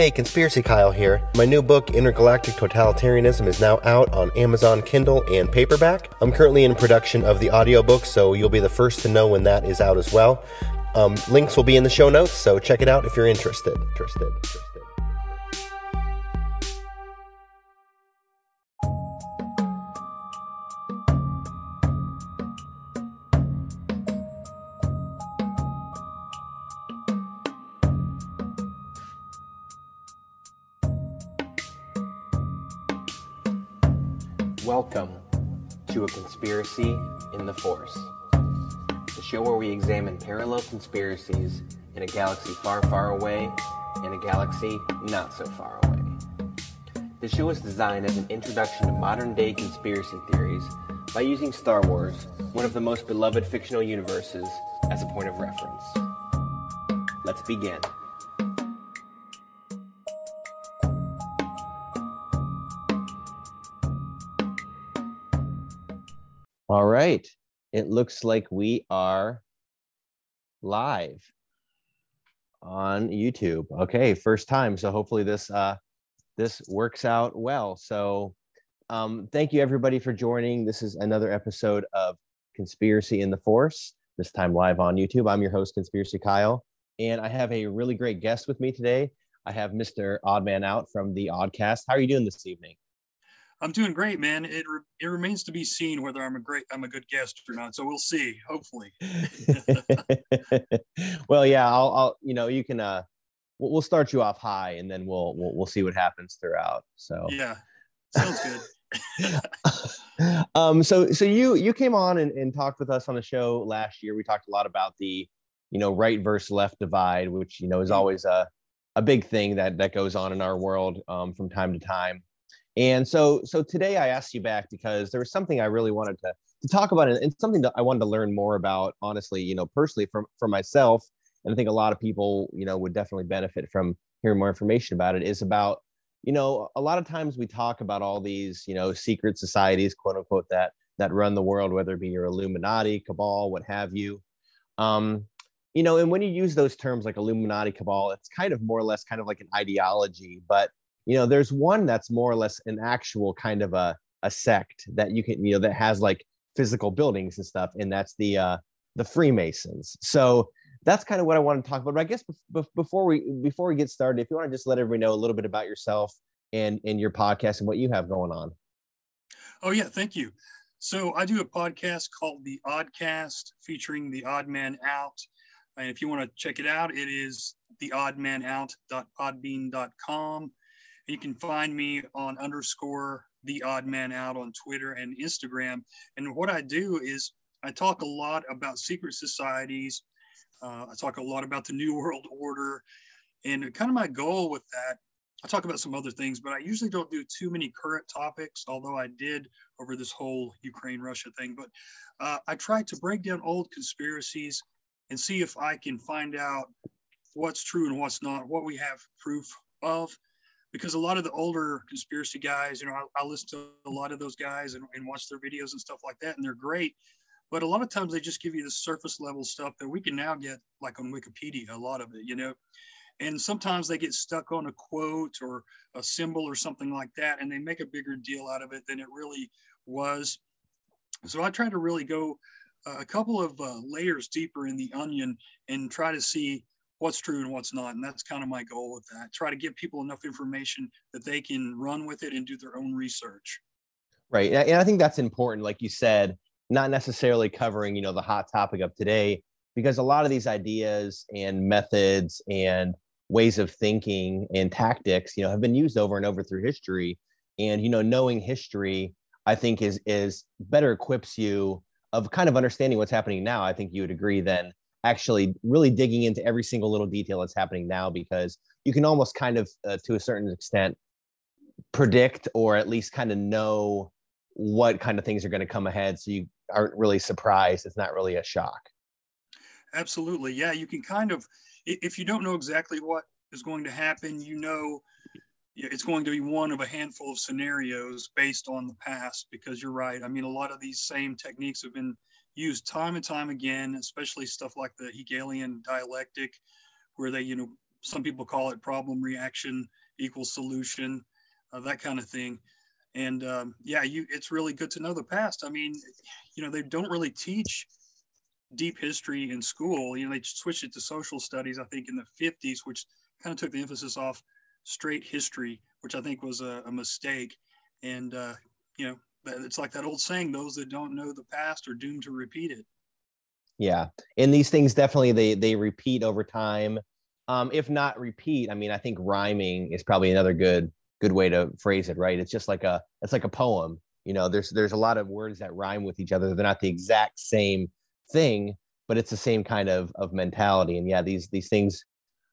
Hey, Conspiracy Kyle here. My new book, Intergalactic Totalitarianism, is now out on Amazon Kindle and paperback. I'm currently in production of the audiobook, so you'll be the first to know when that is out as well. Um, links will be in the show notes, so check it out if you're interested. Interested. interested. Parallel conspiracies in a galaxy far, far away and a galaxy not so far away. The show is designed as an introduction to modern day conspiracy theories by using Star Wars, one of the most beloved fictional universes, as a point of reference. Let's begin. All right. It looks like we are live on YouTube. Okay, first time. So hopefully this uh this works out well. So um thank you everybody for joining. This is another episode of Conspiracy in the Force, this time live on YouTube. I'm your host Conspiracy Kyle, and I have a really great guest with me today. I have Mr. Oddman Out from the Oddcast. How are you doing this evening? I'm doing great, man. It re- it remains to be seen whether I'm a great I'm a good guest or not. So we'll see. Hopefully. well, yeah, I'll, I'll you know you can uh we'll, start you off high and then we'll we'll, we'll see what happens throughout. So yeah, sounds good. um, so so you you came on and, and talked with us on the show last year. We talked a lot about the you know right versus left divide, which you know is mm. always a a big thing that that goes on in our world um, from time to time. And so, so today I asked you back because there was something I really wanted to, to talk about and, something that I wanted to learn more about, honestly, you know, personally from for myself. And I think a lot of people, you know, would definitely benefit from hearing more information about it is about, you know, a lot of times we talk about all these, you know, secret societies, quote unquote, that, that run the world, whether it be your Illuminati, cabal, what have you. Um, you know, and when you use those terms like Illuminati, cabal, it's kind of more or less kind of like an ideology, but you know there's one that's more or less an actual kind of a, a sect that you can you know that has like physical buildings and stuff and that's the uh the freemasons. So that's kind of what i want to talk about but i guess be- before we before we get started if you want to just let everybody know a little bit about yourself and and your podcast and what you have going on. Oh yeah thank you. So i do a podcast called the oddcast featuring the odd man out and if you want to check it out it is the oddmanout.podbean.com you can find me on underscore the odd man out on Twitter and Instagram. And what I do is I talk a lot about secret societies. Uh, I talk a lot about the New World Order. And kind of my goal with that, I talk about some other things, but I usually don't do too many current topics, although I did over this whole Ukraine Russia thing. But uh, I try to break down old conspiracies and see if I can find out what's true and what's not, what we have proof of, because a lot of the older conspiracy guys, you know, I, I listen to a lot of those guys and, and watch their videos and stuff like that, and they're great. But a lot of times they just give you the surface level stuff that we can now get like on Wikipedia, a lot of it, you know. And sometimes they get stuck on a quote or a symbol or something like that, and they make a bigger deal out of it than it really was. So I try to really go a couple of uh, layers deeper in the onion and try to see what's true and what's not. And that's kind of my goal with that. Try to give people enough information that they can run with it and do their own research. Right. And I think that's important, like you said, not necessarily covering, you know, the hot topic of today, because a lot of these ideas and methods and ways of thinking and tactics, you know, have been used over and over through history. And, you know, knowing history, I think is is better equips you of kind of understanding what's happening now. I think you would agree than actually really digging into every single little detail that's happening now because you can almost kind of uh, to a certain extent predict or at least kind of know what kind of things are going to come ahead so you aren't really surprised. It's not really a shock. Absolutely. Yeah you can kind of if you don't know exactly what is going to happen you know it's going to be one of a handful of scenarios based on the past because you're right. I mean a lot of these same techniques have been used time and time again, especially stuff like the Hegelian dialectic, where they, you know, some people call it problem reaction equals solution, uh, that kind of thing. And um, yeah, you it's really good to know the past. I mean, you know, they don't really teach deep history in school. You know, they switched it to social studies, I think, in the 50s, which kind of took the emphasis off straight history, which I think was a, a mistake. And, uh, you know, it's like that old saying those that don't know the past are doomed to repeat it. Yeah. And these things definitely they they repeat over time. Um, if not repeat, I mean, I think rhyming is probably another good good way to phrase it, right? It's just like a it's like a poem. You know, there's there's a lot of words that rhyme with each other. They're not the exact same thing, but it's the same kind of of mentality. And yeah, these these things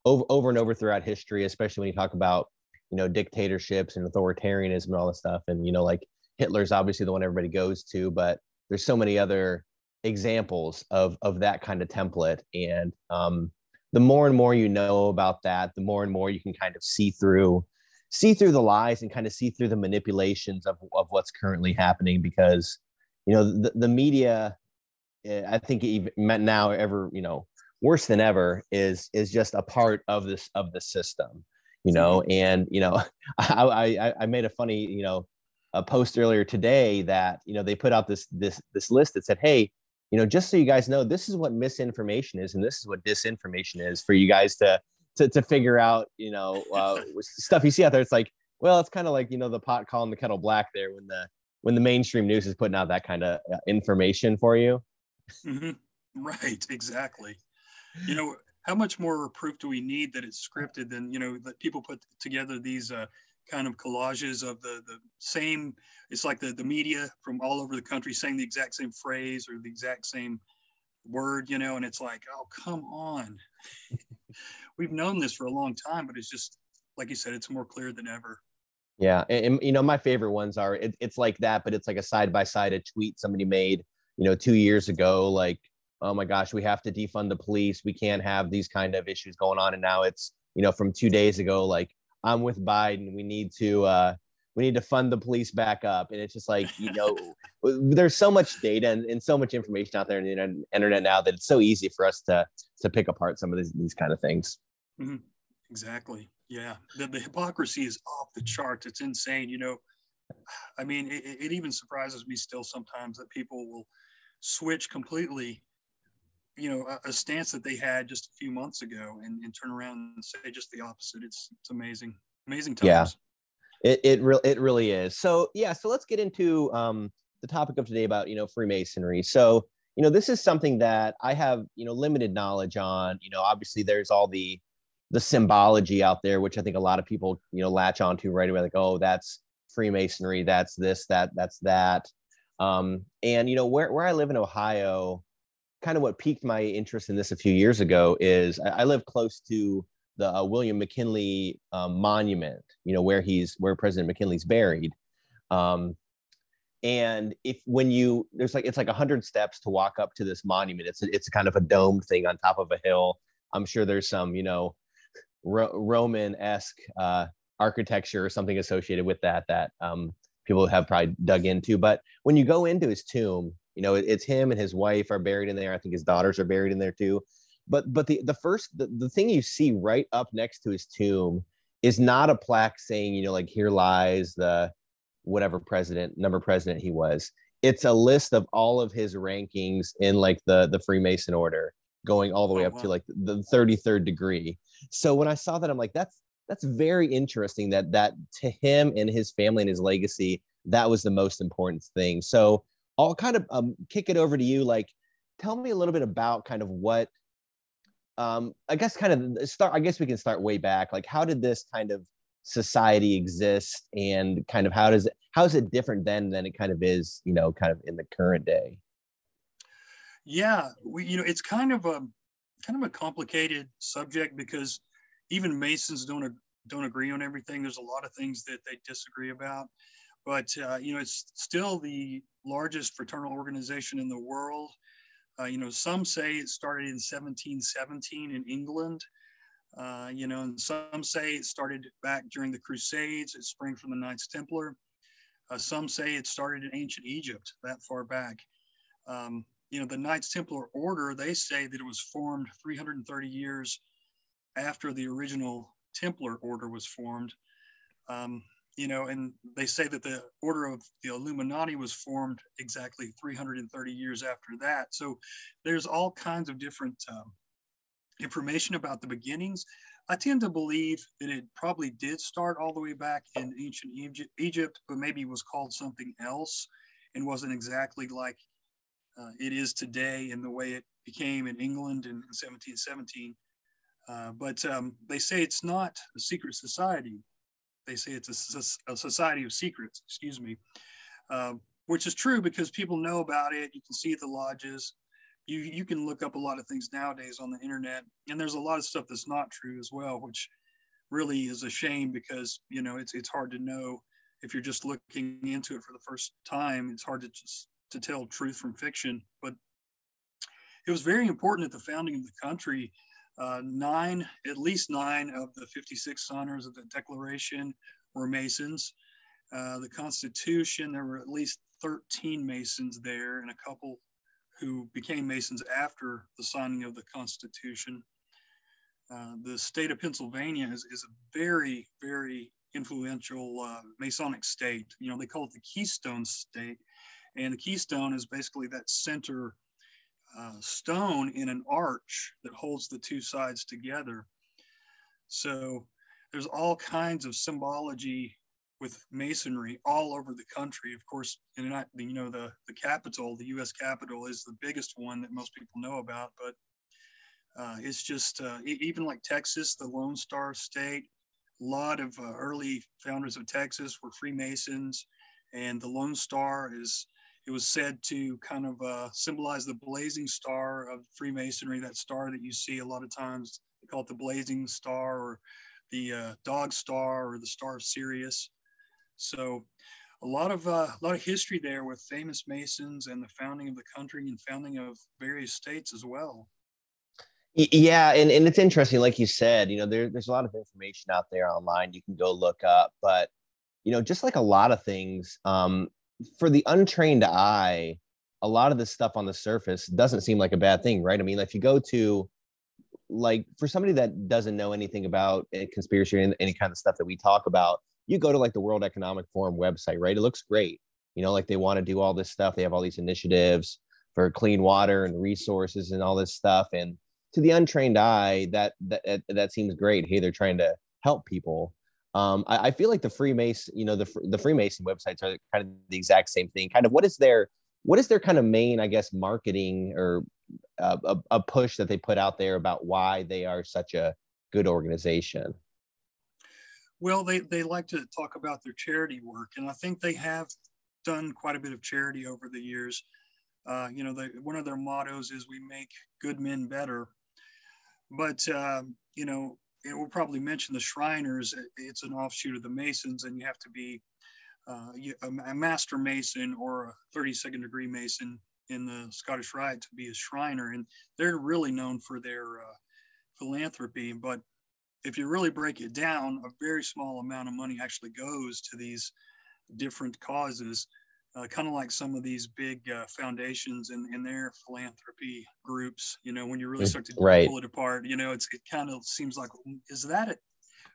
over over and over throughout history, especially when you talk about you know dictatorships and authoritarianism and all this stuff. And you know, like Hitler's obviously the one everybody goes to, but there's so many other examples of of that kind of template. And um, the more and more you know about that, the more and more you can kind of see through see through the lies and kind of see through the manipulations of, of what's currently happening because you know the, the media eh, i think even now ever you know worse than ever is is just a part of this of the system you know mm-hmm. and you know I, I i made a funny you know a post earlier today that you know they put out this this this list that said hey you know just so you guys know this is what misinformation is and this is what disinformation is for you guys to to, to figure out you know uh, stuff you see out there. It's like well it's kind of like you know the pot calling the kettle black there when the when the mainstream news is putting out that kind of uh, information for you. Mm-hmm. right exactly. You know how much more proof do we need that it's scripted than you know that people put together these uh, kind of collages of the the same it's like the the media from all over the country saying the exact same phrase or the exact same word you know and it's like oh come on. We've known this for a long time but it's just like you said it's more clear than ever. Yeah and, and you know my favorite ones are it, it's like that but it's like a side by side a tweet somebody made you know two years ago like oh my gosh we have to defund the police. We can't have these kind of issues going on. And now it's you know from two days ago like i'm with biden. We need to uh we need to fund the police back up. And it's just like you know there's so much data and, and, so much information out there in the internet now that it's so easy for us to to pick apart some of these, these kind of things. Mm-hmm. exactly. Yeah. The, the hypocrisy is off the charts. It's insane you know? I mean it, it even surprises me still sometimes that people will switch completely you know a, a, stance that they had just a few months ago and, and turn around and say just the opposite. It's it's amazing amazing times. Yeah. It it, re- it really is. So yeah so let's get into um the topic of today about you know freemasonry. So you know this is something that i have you know limited knowledge on. You know obviously there's all the the symbology out there which i think a lot of people you know latch onto right away like oh that's freemasonry that's this that that's that. Um and you know where, where i live in ohio kind of what piqued my interest in this a few years ago is I, I live close to the uh, William McKinley um, monument, you know, where he's where President McKinley's buried. Um, and if when you there's like it's like a hundred steps to walk up to this monument. It's a, it's kind of a domed thing on top of a hill. I'm sure there's some you know Ro- Roman esque uh, architecture or something associated with that that um, people have probably dug into. But when you go into his tomb, you know, it's him and his wife are buried in there. I think his daughters are buried in there too. But but the the first the, the thing you see right up next to his tomb is not a plaque saying, you know, like here lies the whatever president, number president he was. It's a list of all of his rankings in like the the Freemason order, going all the way oh, up wow. to like the 33rd degree. So when I saw that, I'm like, that's that's very interesting that that to him and his family and his legacy, that was the most important thing. So I'll kind of um, kick it over to you. Like, tell me a little bit about kind of what, um, I guess, kind of start. I guess we can start way back. Like, how did this kind of society exist, and kind of how does it, how is it different then than it kind of is, you know, kind of in the current day? Yeah, we, you know, it's kind of a kind of a complicated subject because even Masons don't don't agree on everything. There's a lot of things that they disagree about but uh, you know it's still the largest fraternal organization in the world. Uh, you know, some say it started in 1717 in England. Uh, you know, and some say it started back during the Crusades. It sprang from the Knights Templar. Uh, some say it started in ancient Egypt, that far back. Um, you know, the Knights Templar order, they say that it was formed 330 years after the original Templar order was formed. Um, you know, and they say that the order of the Illuminati was formed exactly 330 years after that. So there's all kinds of different um, information about the beginnings. I tend to believe that it probably did start all the way back in ancient Egypt, but maybe was called something else and wasn't exactly like uh, it is today in the way it became in England in 1717. Uh, but um, they say it's not a secret society. They say it's a, a society of secrets, excuse me, uh, which is true because people know about it. You can see the lodges. You, you can look up a lot of things nowadays on the internet, and there's a lot of stuff that's not true as well, which really is a shame because you know it's it's hard to know if you're just looking into it for the first time. It's hard to just to tell truth from fiction, but it was very important at the founding of the country uh, nine, at least nine of the 56 signers of the Declaration were Masons. Uh, the Constitution, there were at least 13 Masons there and a couple who became Masons after the signing of the Constitution. Uh, the state of Pennsylvania is, is a very, very influential uh, Masonic state. You know, they call it the Keystone State. And the Keystone is basically that center uh, stone in an arch that holds the two sides together. So there's all kinds of symbology with masonry all over the country. Of course, you know the the capital, the U.S. Capitol, is the biggest one that most people know about. But uh, it's just uh, even like Texas, the Lone Star State. A lot of uh, early founders of Texas were Freemasons, and the Lone Star is it was said to kind of uh, symbolize the blazing star of Freemasonry, that star that you see a lot of times. They call it the blazing star or the uh, dog star or the star of Sirius. So a lot of uh, a lot of history there with famous Masons and the founding of the country and founding of various states as well. Yeah, and, and it's interesting, like you said, you know, there, there's a lot of information out there online you can go look up, but you know, just like a lot of things, um, for the untrained eye, a lot of this stuff on the surface doesn't seem like a bad thing, right? I mean, if you go to like for somebody that doesn't know anything about conspiracy and any kind of stuff that we talk about, you go to like the World Economic Forum website, right? It looks great. You know, like they want to do all this stuff. They have all these initiatives for clean water and resources and all this stuff. And to the untrained eye, that that that seems great. Hey, they're trying to help people. Um, I, I, feel like the Freemason, you know, the the Freemason websites are kind of the exact same thing. Kind of what is their what is their kind of main, I guess, marketing or a, a push that they put out there about why they are such a good organization? Well, they, they like to talk about their charity work, and I think they have done quite a bit of charity over the years. Uh, you know, they, one of their mottos is "We make good men better." But uh, you know, we'll probably mention the Shriners. It's an offshoot of the Masons, and you have to be uh, a master Mason or a 32nd degree Mason in the Scottish Rite to be a Shriner. And they're really known for their uh, philanthropy. But if you really break it down, a very small amount of money actually goes to these different causes uh, kind of like some of these big uh, foundations and, and their philanthropy groups. You know, when you really mm, start to right. pull it apart, you know, it's it kind of seems like, is that it?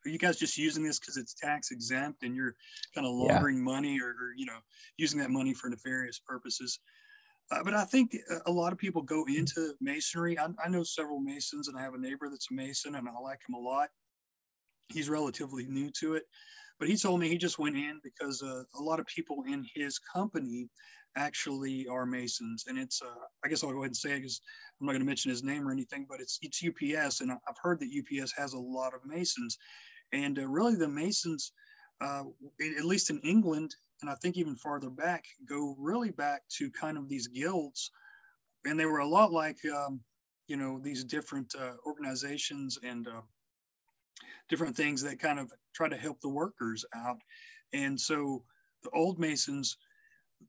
Are you guys just using this because it's tax exempt and you're kind of laundering yeah. money or, or, you know using that money for nefarious purposes? Uh, but I think a lot of people go mm. into masonry. I, I know several masons, and I have a neighbor that's a mason, and I like him a lot. He's relatively new to it but he told me he just went in because uh, a lot of people in his company actually are Masons. And it's, uh, I guess I'll go ahead and say it because I'm not going to mention his name or anything, but it's, it's UPS. And I've heard that UPS has a lot of Masons. And uh, really, the Masons, uh, at least in England, and I think even farther back, go really back to kind of these guilds. And they were a lot like, um, you know, these different uh, organizations and uh, different things that kind of try to help the workers out. And so the old Masons,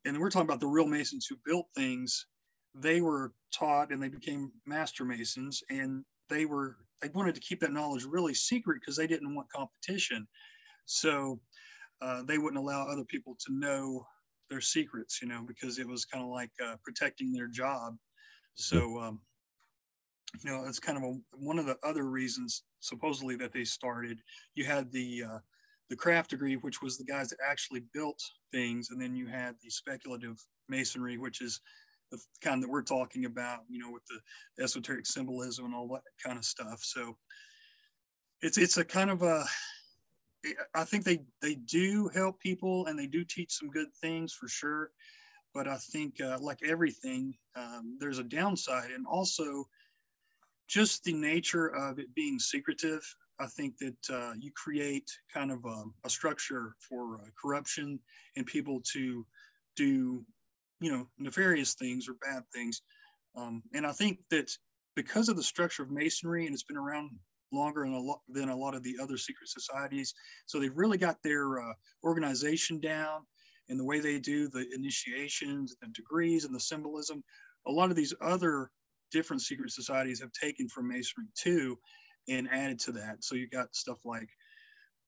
and we're talking about the real Masons who built things, they were taught and they became master Masons and they were they wanted to keep that knowledge really secret because they didn't want competition. So uh, they wouldn't allow other people to know their secrets, you know, because it was kind of like uh, protecting their job. So um, you know, it's kind of a, one of the other reasons supposedly that they started. You had the uh, the craft degree, which was the guys that actually built things, and then you had the speculative masonry, which is the kind that we're talking about, you know, with the esoteric symbolism and all that kind of stuff. So it's it's a kind of a I think they they do help people and they do teach some good things for sure, but I think uh, like everything, um, there's a downside, and also just the nature of it being secretive. I think that uh, you create kind of a, a structure for uh, corruption and people to do, you know, nefarious things or bad things. Um, and I think that because of the structure of masonry, and it's been around longer than a lot, than a lot of the other secret societies, so they've really got their uh, organization down and the way they do the initiations, the degrees, and the symbolism. A lot of these other different secret societies have taken from Masonry too and added to that. So you got stuff like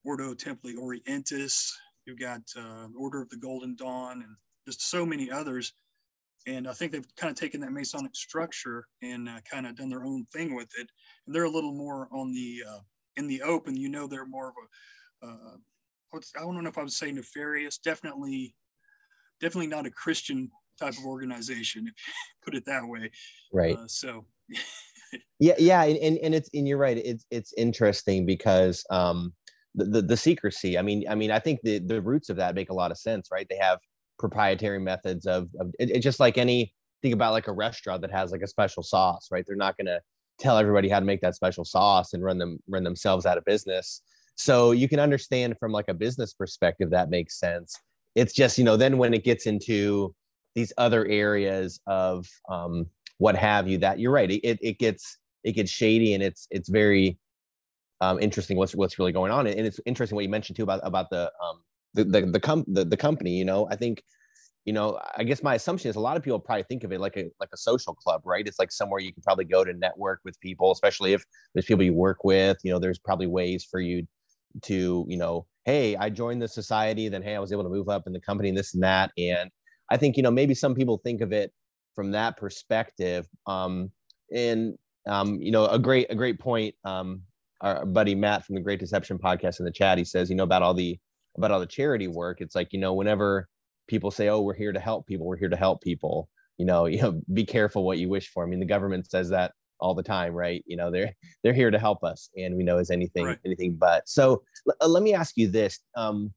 Ordo Templi Orientis, you've got uh, Order of the Golden Dawn, and just so many others. And I think they've kind of taken that Masonic structure and uh, kind of done their own thing with it. And they're a little more on the uh, in the open. You know, they're more of a uh, I don't know if I would say nefarious. Definitely, definitely not a Christian type of organization, put it that way. Right. Uh, so. yeah, yeah, and, and it's and you're right. It's it's interesting because um the, the, the secrecy. I mean, I mean, I think the the roots of that make a lot of sense, right? They have proprietary methods of, of it, just like any think about like a restaurant that has like a special sauce, right? They're not gonna tell everybody how to make that special sauce and run them run themselves out of business. So you can understand from like a business perspective that makes sense. It's just you know then when it gets into these other areas of um, what have you that you're right it, it gets it gets shady and it's it's very um, interesting what's what's really going on. And it's interesting what you mentioned too about about the um the the the, com- the, the company you know? I think you know i guess my assumption is a lot of people probably think of it like a like a social club right? It's like somewhere you can probably go to network with people especially if there's people you work with you know there's probably ways for you to you know hey i joined the society then hey i was able to move up in the company and this and that. And I think you know maybe some people think of it from that perspective. Um, and um, you know, a great a great point. Um, our buddy Matt from the Great Deception podcast in the chat, he says, you know, about all the about all the charity work. It's like you know, whenever people say, "Oh, we're here to help people," we're here to help people. You know, you know, be careful what you wish for. I mean, the government says that all the time, right? You know, they're they're here to help us, and we know is anything right. anything but. So l- let me ask you this. Um,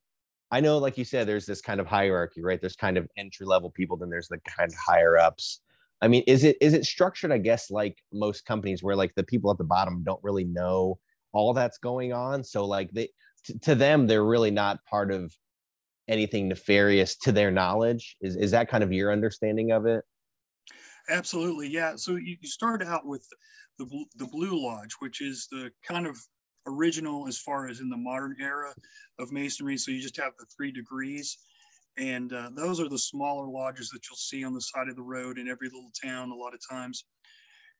I know, like you said, there's this kind of hierarchy, right? There's kind of entry level people, then there's the kind of higher ups. I mean, is it is it structured, I guess, like most companies where like the people at the bottom don't really know all that's going on? So like they t- to them, they're really not part of anything nefarious to their knowledge. Is is that kind of your understanding of it? Absolutely, yeah. So you, you start out with the the Blue Lodge, which is the kind of original as far as in the modern era of masonry. So you just have the three degrees. And uh, those are the smaller lodges that you'll see on the side of the road in every little town a lot of times.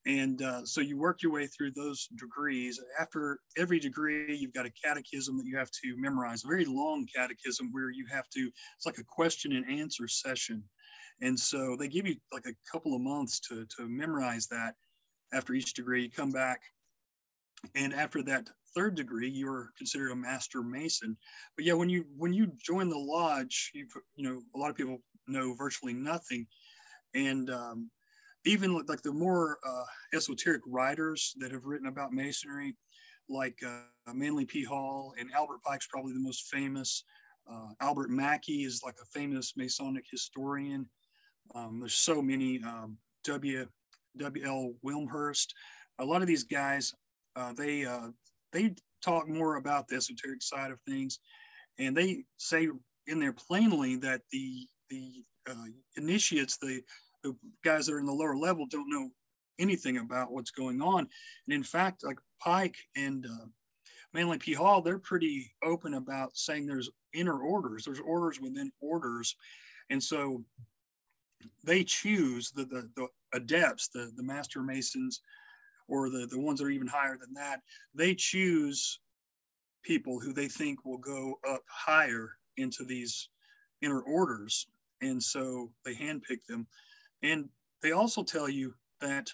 And uh, so you work your way through those degrees. After every degree, you've got a catechism that you have to memorize, a very long catechism where you have to, it's like a question and answer session. And so they give you like a couple of months to, to memorize that after each degree. You come back and after that third degree you're considered a master mason. But yeah when you when you join the lodge you you know a lot of people know virtually nothing. And um, even like the more uh, esoteric writers that have written about masonry like uh, manly p. Hall and albert pike's probably the most famous. Uh, albert mackey is like a famous masonic historian. Um, there's so many um, w w.l wilmshurst a lot of these guys uh, they uh, they talk more about the esoteric side of things, and they say in there plainly that the the uh, initiates, the, the guys that are in the lower level, don't know anything about what's going on. And in fact, like Pike and uh, P. Hall, they're pretty open about saying there's inner orders, there's orders within orders. And so they choose the, the, the adepts, the, the master masons, or the, the ones that are even higher than that, they choose people who they think will go up higher into these inner orders. And so they handpick them. And they also tell you that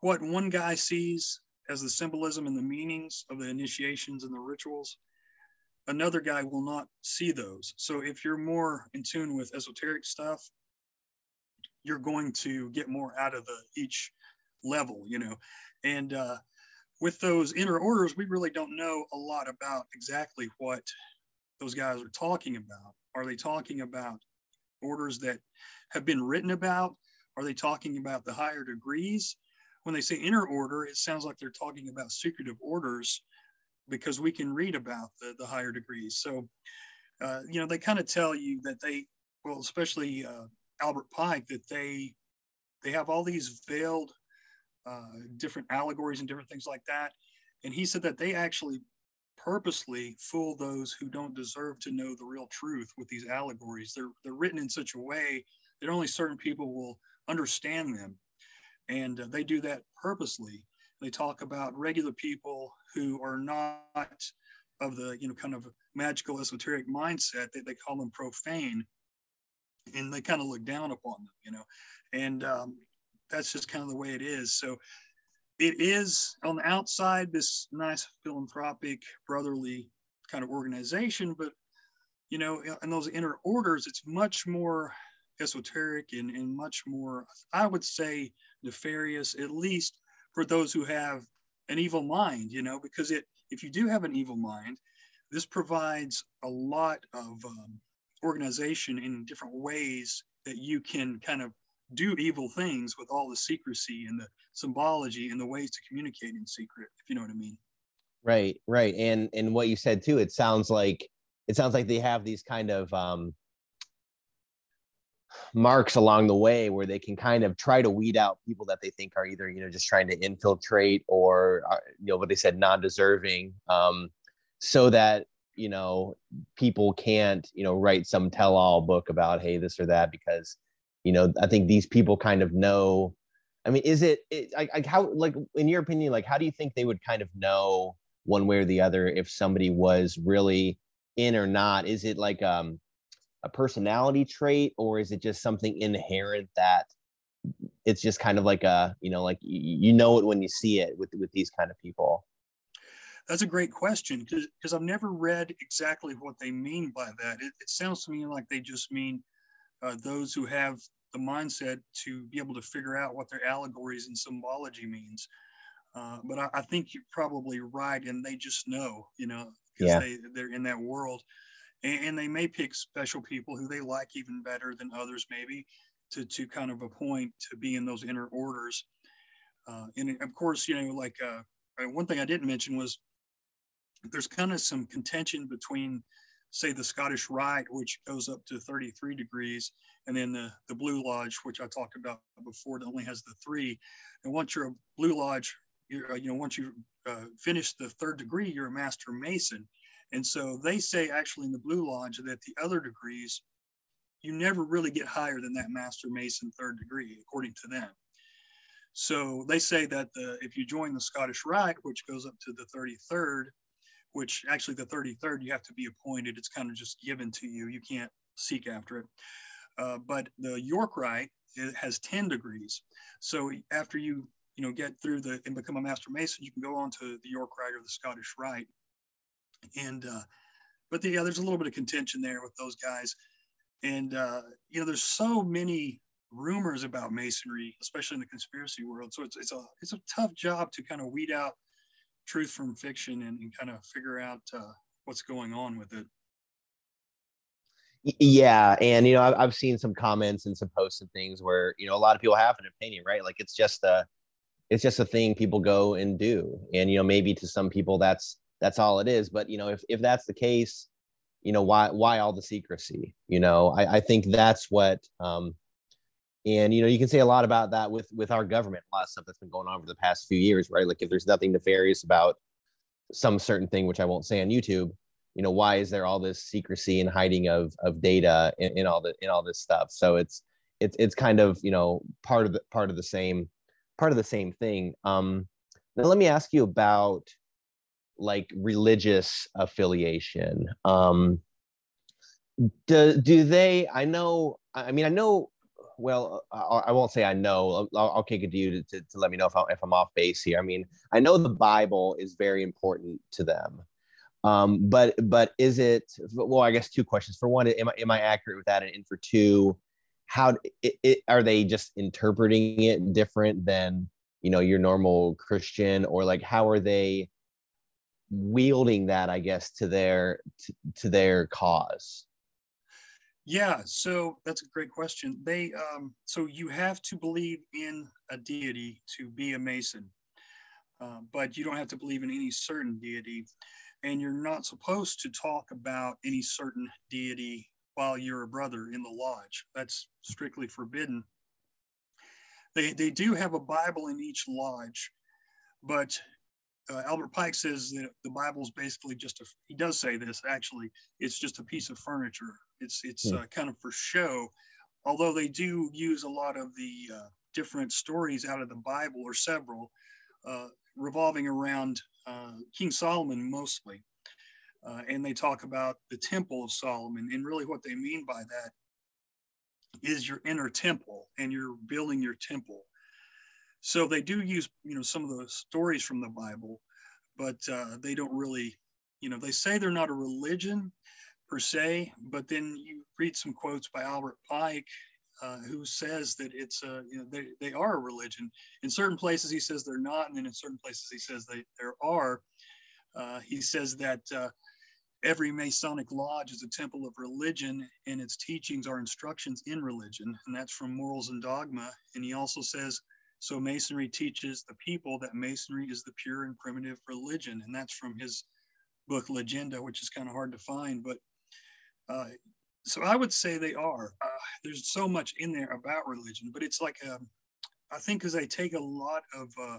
what one guy sees as the symbolism and the meanings of the initiations and the rituals, another guy will not see those. So if you're more in tune with esoteric stuff, you're going to get more out of the each level, you know. And uh, with those inner orders, we really don't know a lot about exactly what those guys are talking about. Are they talking about orders that have been written about? Are they talking about the higher degrees? When they say inner order, it sounds like they're talking about secretive orders because we can read about the, the higher degrees. So, uh, you know, they kind of tell you that they, well, especially uh, Albert Pike, that they they have all these veiled uh, different allegories and different things like that. And he said that they actually purposely fool those who don't deserve to know the real truth with these allegories. They're they're written in such a way that only certain people will understand them, and uh, they do that purposely. They talk about regular people who are not of the you know kind of magical esoteric mindset that they call them profane, and they kind of look down upon them, you know, and um, that's just kind of the way it is. So it is on the outside this nice philanthropic brotherly kind of organization but you know in those inner orders it's much more esoteric and, and much more i would say nefarious at least for those who have an evil mind you know because it if you do have an evil mind this provides a lot of um, organization in different ways that you can kind of do evil things with all the secrecy and the symbology and the ways to communicate in secret if you know what i mean. Right right. And and what you said too it sounds like it sounds like they have these kind of um marks along the way where they can kind of try to weed out people that they think are either you know just trying to infiltrate or uh, you know what they said non-deserving um so that you know people can't you know write some tell-all book about hey this or that because you know i think these people kind of know i mean is it, like how like in your opinion like how do you think they would kind of know one way or the other if somebody was really in or not is it like um a personality trait or is it just something inherent that it's just kind of like a you know like you, know it when you see it with with these kind of people that's a great question because because I've never read exactly what they mean by that. It, it sounds to me like they just mean uh, those who have the mindset to be able to figure out what their allegories and symbology means. Uh, but I, I, think you're probably right, and they just know, you know, because yeah. they they're in that world, and, and, they may pick special people who they like even better than others, maybe, to to kind of a point to be in those inner orders. Uh, and of course, you know, like uh, one thing I didn't mention was there's kind of some contention between say the Scottish Rite, which goes up to 33 degrees, and then the, the Blue Lodge, which I talked about before, that only has the three. And once you're a Blue Lodge, uh, you know, once you uh, finish the third degree, you're a Master Mason. And so they say actually in the Blue Lodge that the other degrees, you never really get higher than that Master Mason third degree, according to them. So they say that the, if you join the Scottish Rite, which goes up to the 33rd, which actually the 33rd you have to be appointed. It's kind of just given to you. You can't seek after it. Uh, but the York Rite has 10 degrees. So after you you know get through the and become a master mason, you can go on to the York Rite or the Scottish Rite. And uh, but the, yeah, there's a little bit of contention there with those guys. And uh, you know, there's so many rumors about masonry, especially in the conspiracy world. So it's it's a it's a tough job to kind of weed out truth from fiction and, and kind of figure out uh, what's going on with it. Yeah, and you know, I've, I've seen some comments and some posts and things where you know a lot of people have an opinion, right? Like it's just a, it's just a thing people go and do, and you know, maybe to some people that's that's all it is. But you know, if if that's the case, you know, why why all the secrecy? You know, I, I think that's what um, and you know you can say a lot about that with with our government a lot of stuff that's been going on for the past few years right? Like if there's nothing nefarious about some certain thing which i won't say on youtube you know why is there all this secrecy and hiding of of data in, in all the in all this stuff? So it's it's it's kind of you know part of the part of the same part of the same thing. Um now let me ask you about like religious affiliation. Um do do they i know i mean i know well, I, I won't say I know. I'll, I'll kick it to you to, to, to let me know if, I, if I'm off base here. I mean, I know the Bible is very important to them. Um, but but is it well? I guess two questions. For one, am I am I accurate with that? And for two, how it, it, are they just interpreting it different than you know your normal Christian, or like how are they wielding that? I guess to their to, to their cause. Yeah, so that's a great question. They um, so you have to believe in a deity to be a Mason, uh, but you don't have to believe in any certain deity, and you're not supposed to talk about any certain deity while you're a brother in the lodge. That's strictly forbidden. They they do have a Bible in each lodge, but uh, Albert Pike says that the Bible is basically just a. He does say this actually. It's just a piece of furniture. It's it's hmm. uh, kind of for show, although they do use a lot of the uh, different stories out of the Bible or several, uh, revolving around uh, King Solomon mostly, uh, and they talk about the Temple of Solomon. And really, what they mean by that is your inner temple, and you're building your temple so they do use, you know, some of the stories from the Bible, but uh, they don't really, you know, they say they're not a religion per se, but then you read some quotes by Albert Pike, uh, who says that it's a, you know, they, they are a religion. In certain places, he says they're not, and then in certain places, he says they there are. Uh, he says that uh, every Masonic lodge is a temple of religion, and its teachings are instructions in religion, and that's from Morals and Dogma. And he also says so Masonry teaches the people that Masonry is the pure and primitive religion, and that's from his book Legenda, which is kind of hard to find. But uh, so I would say they are. Uh, there's so much in there about religion, but it's like um, I think because they take a lot of uh,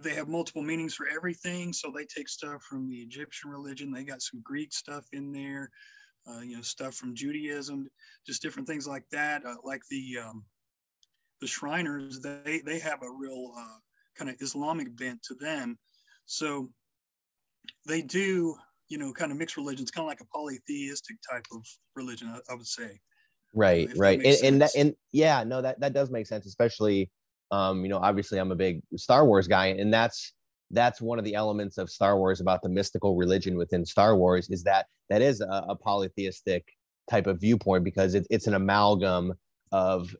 they have multiple meanings for everything. So they take stuff from the Egyptian religion. They got some Greek stuff in there, uh, you know, stuff from Judaism, just different things like that. Uh, like the um, the Shriners, they they have a real uh, kind of Islamic bent to them. So they do, you know, kind of mixed religions, kind of like a polytheistic type of religion, I, I would say. Right, right, and, and that, and yeah, no, that that does make sense, especially, um, you know, obviously I'm a big Star Wars guy, and that's that's one of the elements of Star Wars about the mystical religion within Star Wars is that that is a, a polytheistic type of viewpoint because it, it's an amalgam of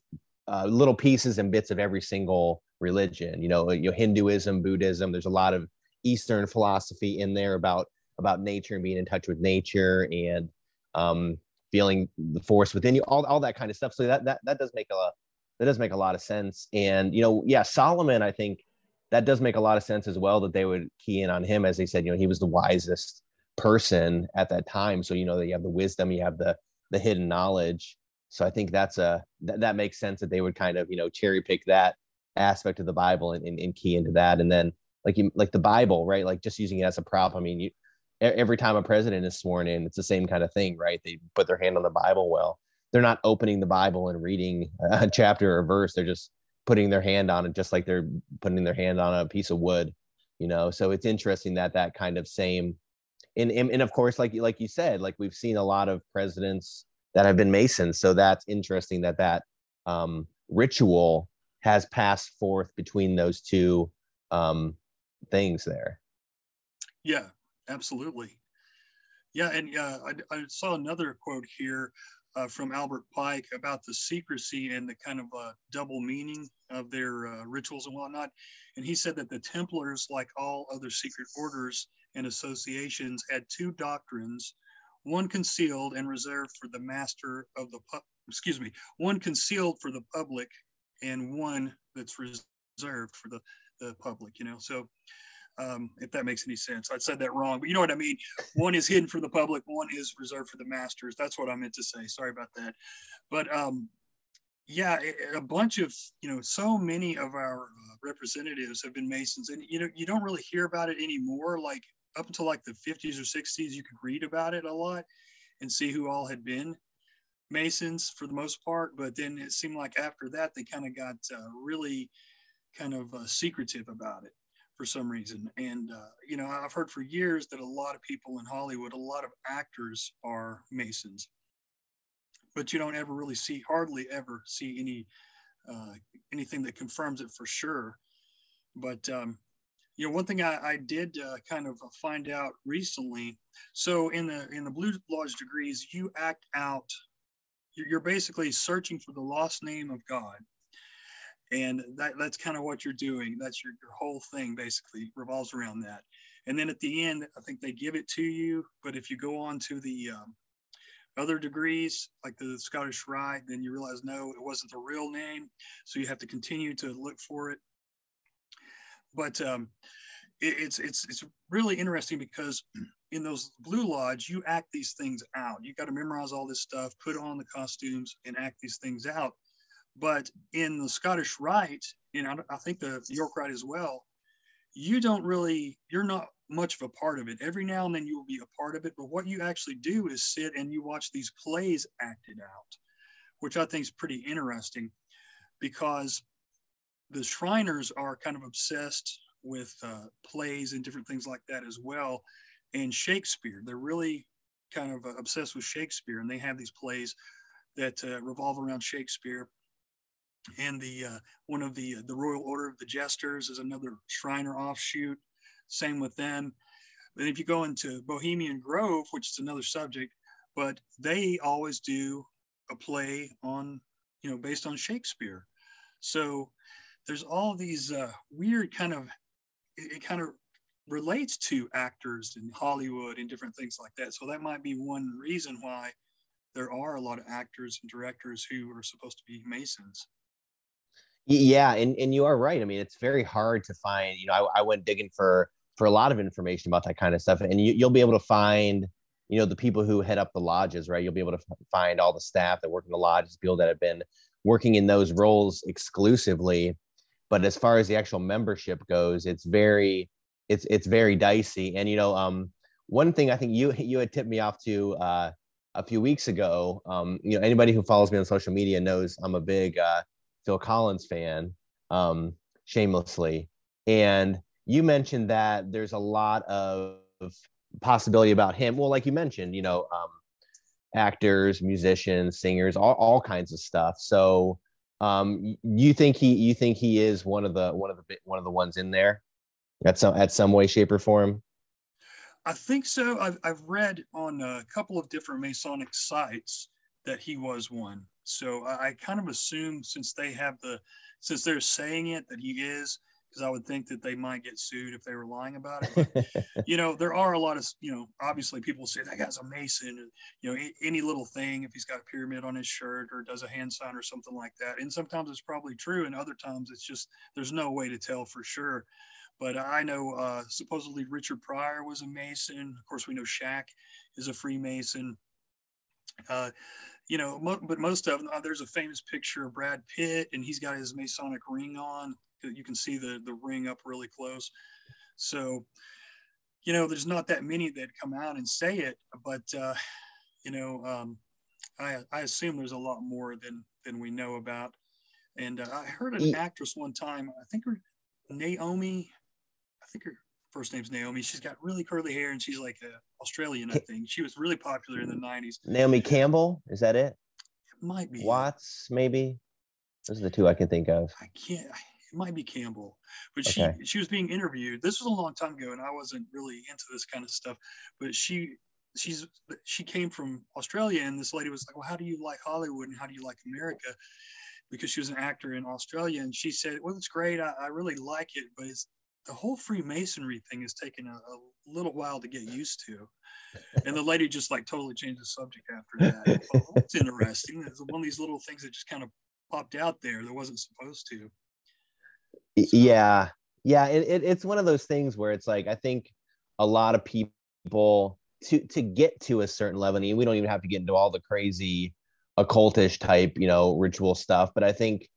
uh, little pieces and bits of every single religion. You know, you know, Hinduism, Buddhism. There's a lot of Eastern philosophy in there about about nature and being in touch with nature and um, feeling the force within you. All, all that kind of stuff. So that that that does make a that does make a lot of sense. And you know, yeah, Solomon. I think that does make a lot of sense as well. That they would key in on him, as they said. You know, he was the wisest person at that time. So you know that you have the wisdom, you have the the hidden knowledge so I think that's a that, that makes sense that they would kind of you know cherry pick that aspect of the Bible and, and, and key into that, and then like you like the Bible, right? Like just using it as a prop. I mean, you every time a president is sworn in, it's the same kind of thing, right? They put their hand on the Bible. Well, they're not opening the Bible and reading a chapter or verse. They're just putting their hand on it, just like they're putting their hand on a piece of wood, you know. So it's interesting that that kind of same, and and, and of course, like like you said, like we've seen a lot of presidents that have been Masons. So that's interesting that that um, ritual has passed forth between those two um, things there. Yeah, absolutely. Yeah, and uh, I, I, saw another quote here uh, from Albert Pike about the secrecy and the kind of uh, double meaning of their uh, rituals and whatnot. And he said that the Templars, like all other secret orders and associations, had two doctrines one concealed and reserved for the master of the pu- excuse me one concealed for the public and one that's reserved for the the public you know? So um, if that makes any sense. I said that wrong but you know what i mean? One is hidden for the public one is reserved for the masters. That's what i meant to say. Sorry about that. But um, yeah a bunch of you know so many of our uh, representatives have been masons and you know you don't really hear about it anymore. Like up until like the 50s or 60s, you could read about it a lot and see who all had been Masons for the most part. But then it seemed like after that, they kind of got uh, really kind of uh, secretive about it for some reason. And, uh, you know, I've heard for years that a lot of people in Hollywood, a lot of actors are Masons. but you don't ever really see, hardly ever see any uh, anything that confirms it for sure. But um, you know, one thing I, I did uh, kind of find out recently. So in the in the Blue Lodge degrees, you act out. You're basically searching for the lost name of God, and that, that's kind of what you're doing. That's your, your whole thing basically revolves around that. And then at the end, I think they give it to you. But if you go on to the um, other degrees, like the Scottish Rite, then you realize no, it wasn't the real name. So you have to continue to look for it. But um, it, it's it's it's really interesting because in those Blue Lodge, you act these things out. You got to memorize all this stuff, put on the costumes, and act these things out. But in the Scottish Rite, and I, I think the York Rite as well, you don't really, you're not much of a part of it. Every now and then you will be a part of it, but what you actually do is sit and you watch these plays acted out, which I think is pretty interesting because the Shriners are kind of obsessed with uh, plays and different things like that as well. And Shakespeare, they're really kind of uh, obsessed with Shakespeare, and they have these plays that uh, revolve around Shakespeare. And the uh, one of the the Royal Order of the Jesters is another Shriner offshoot same with them. Then if you go into Bohemian Grove, which is another subject, but they always do a play on, you know, based on Shakespeare. So there's all these uh, weird kind of, it, it kind of relates to actors in Hollywood and different things like that. So that might be one reason why there are a lot of actors and directors who are supposed to be Masons. Yeah, and, and you are right. I mean, it's very hard to find. You know, I, I went digging for for a lot of information about that kind of stuff, and you, you'll be able to find, you know, the people who head up the lodges, right? You'll be able to find all the staff that work in the lodges, people that have been working in those roles exclusively. But as far as the actual membership goes, it's very, it's it's very dicey. And you know, um, one thing I think you you had tipped me off to uh, a few weeks ago. Um, you know, anybody who follows me on social media knows I'm a big uh, Phil Collins fan, um, shamelessly. And you mentioned that there's a lot of possibility about him. Well, like you mentioned, you know, um, actors, musicians, singers, all, all kinds of stuff. So, um, you think he you think he is one of the one of the one of the ones in there at some at some way, shape, or form? I think so. I've I've read on a couple of different Masonic sites that he was one. So I, I kind of assume since they have the, since they're saying it that he is, because I would think that they might get sued if they were lying about it. But, you know, there are a lot of, you know, obviously people say that guy's a Mason, and, you know, any little thing, if he's got a pyramid on his shirt or does a hand sign or something like that. And sometimes it's probably true, and other times it's just, there's no way to tell for sure. But I know uh, supposedly Richard Pryor was a Mason. Of course, we know Shaq is a Freemason. Uh, you know, mo- but most of them, uh, there's a famous picture of Brad Pitt, and he's got his Masonic ring on. You can see the the ring up really close. So, you know, there's not that many that come out and say it, but uh, you know, um, I I assume there's a lot more than than we know about. And uh, I heard an actress one time. I think her Naomi. I think her first name's Naomi. She's got really curly hair and she's like a Australian, I think. She was really popular in the 90s. Naomi Campbell, is that it? It might be. Watts, maybe. Those are the two I can think of. I can't. It might be Campbell, but she she was being interviewed. This was a long time ago, and I wasn't really into this kind of stuff. But she she's she came from Australia, and this lady was like, "Well, how do you like Hollywood, and how do you like America?" Because she was an actor in Australia, and she said, "Well, it's great. I, I really like it, but it's the whole Freemasonry thing has taken a, a, little while to get used to. And the lady just like totally changed the subject after that. it's interesting. It's one of these little things that just kind of popped out there that wasn't supposed to. So, yeah. Yeah. It, it, it's one of those things where it's like, I think a lot of people to, to get to a certain level, and we don't even have to get into all the crazy occultish type, you know, ritual stuff, but I think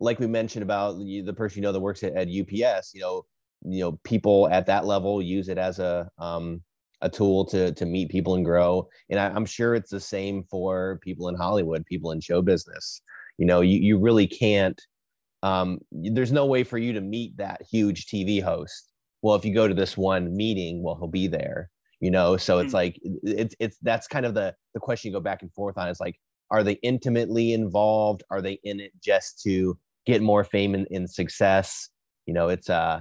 like we mentioned about the, the person you know that works at, at UPS, you know, you know, people at that level use it as a um, a tool to to meet people and grow. And I, am sure it's the same for people in Hollywood, people in show business. You know, you you really can't. Um, there's no way for you to meet that huge TV host. Well, if you go to this one meeting, well, he'll be there. You know, so it's mm like it's it's that's kind of the the question you go back and forth on. It's like are they intimately involved are they in it just to get more fame and, and success you know it's uh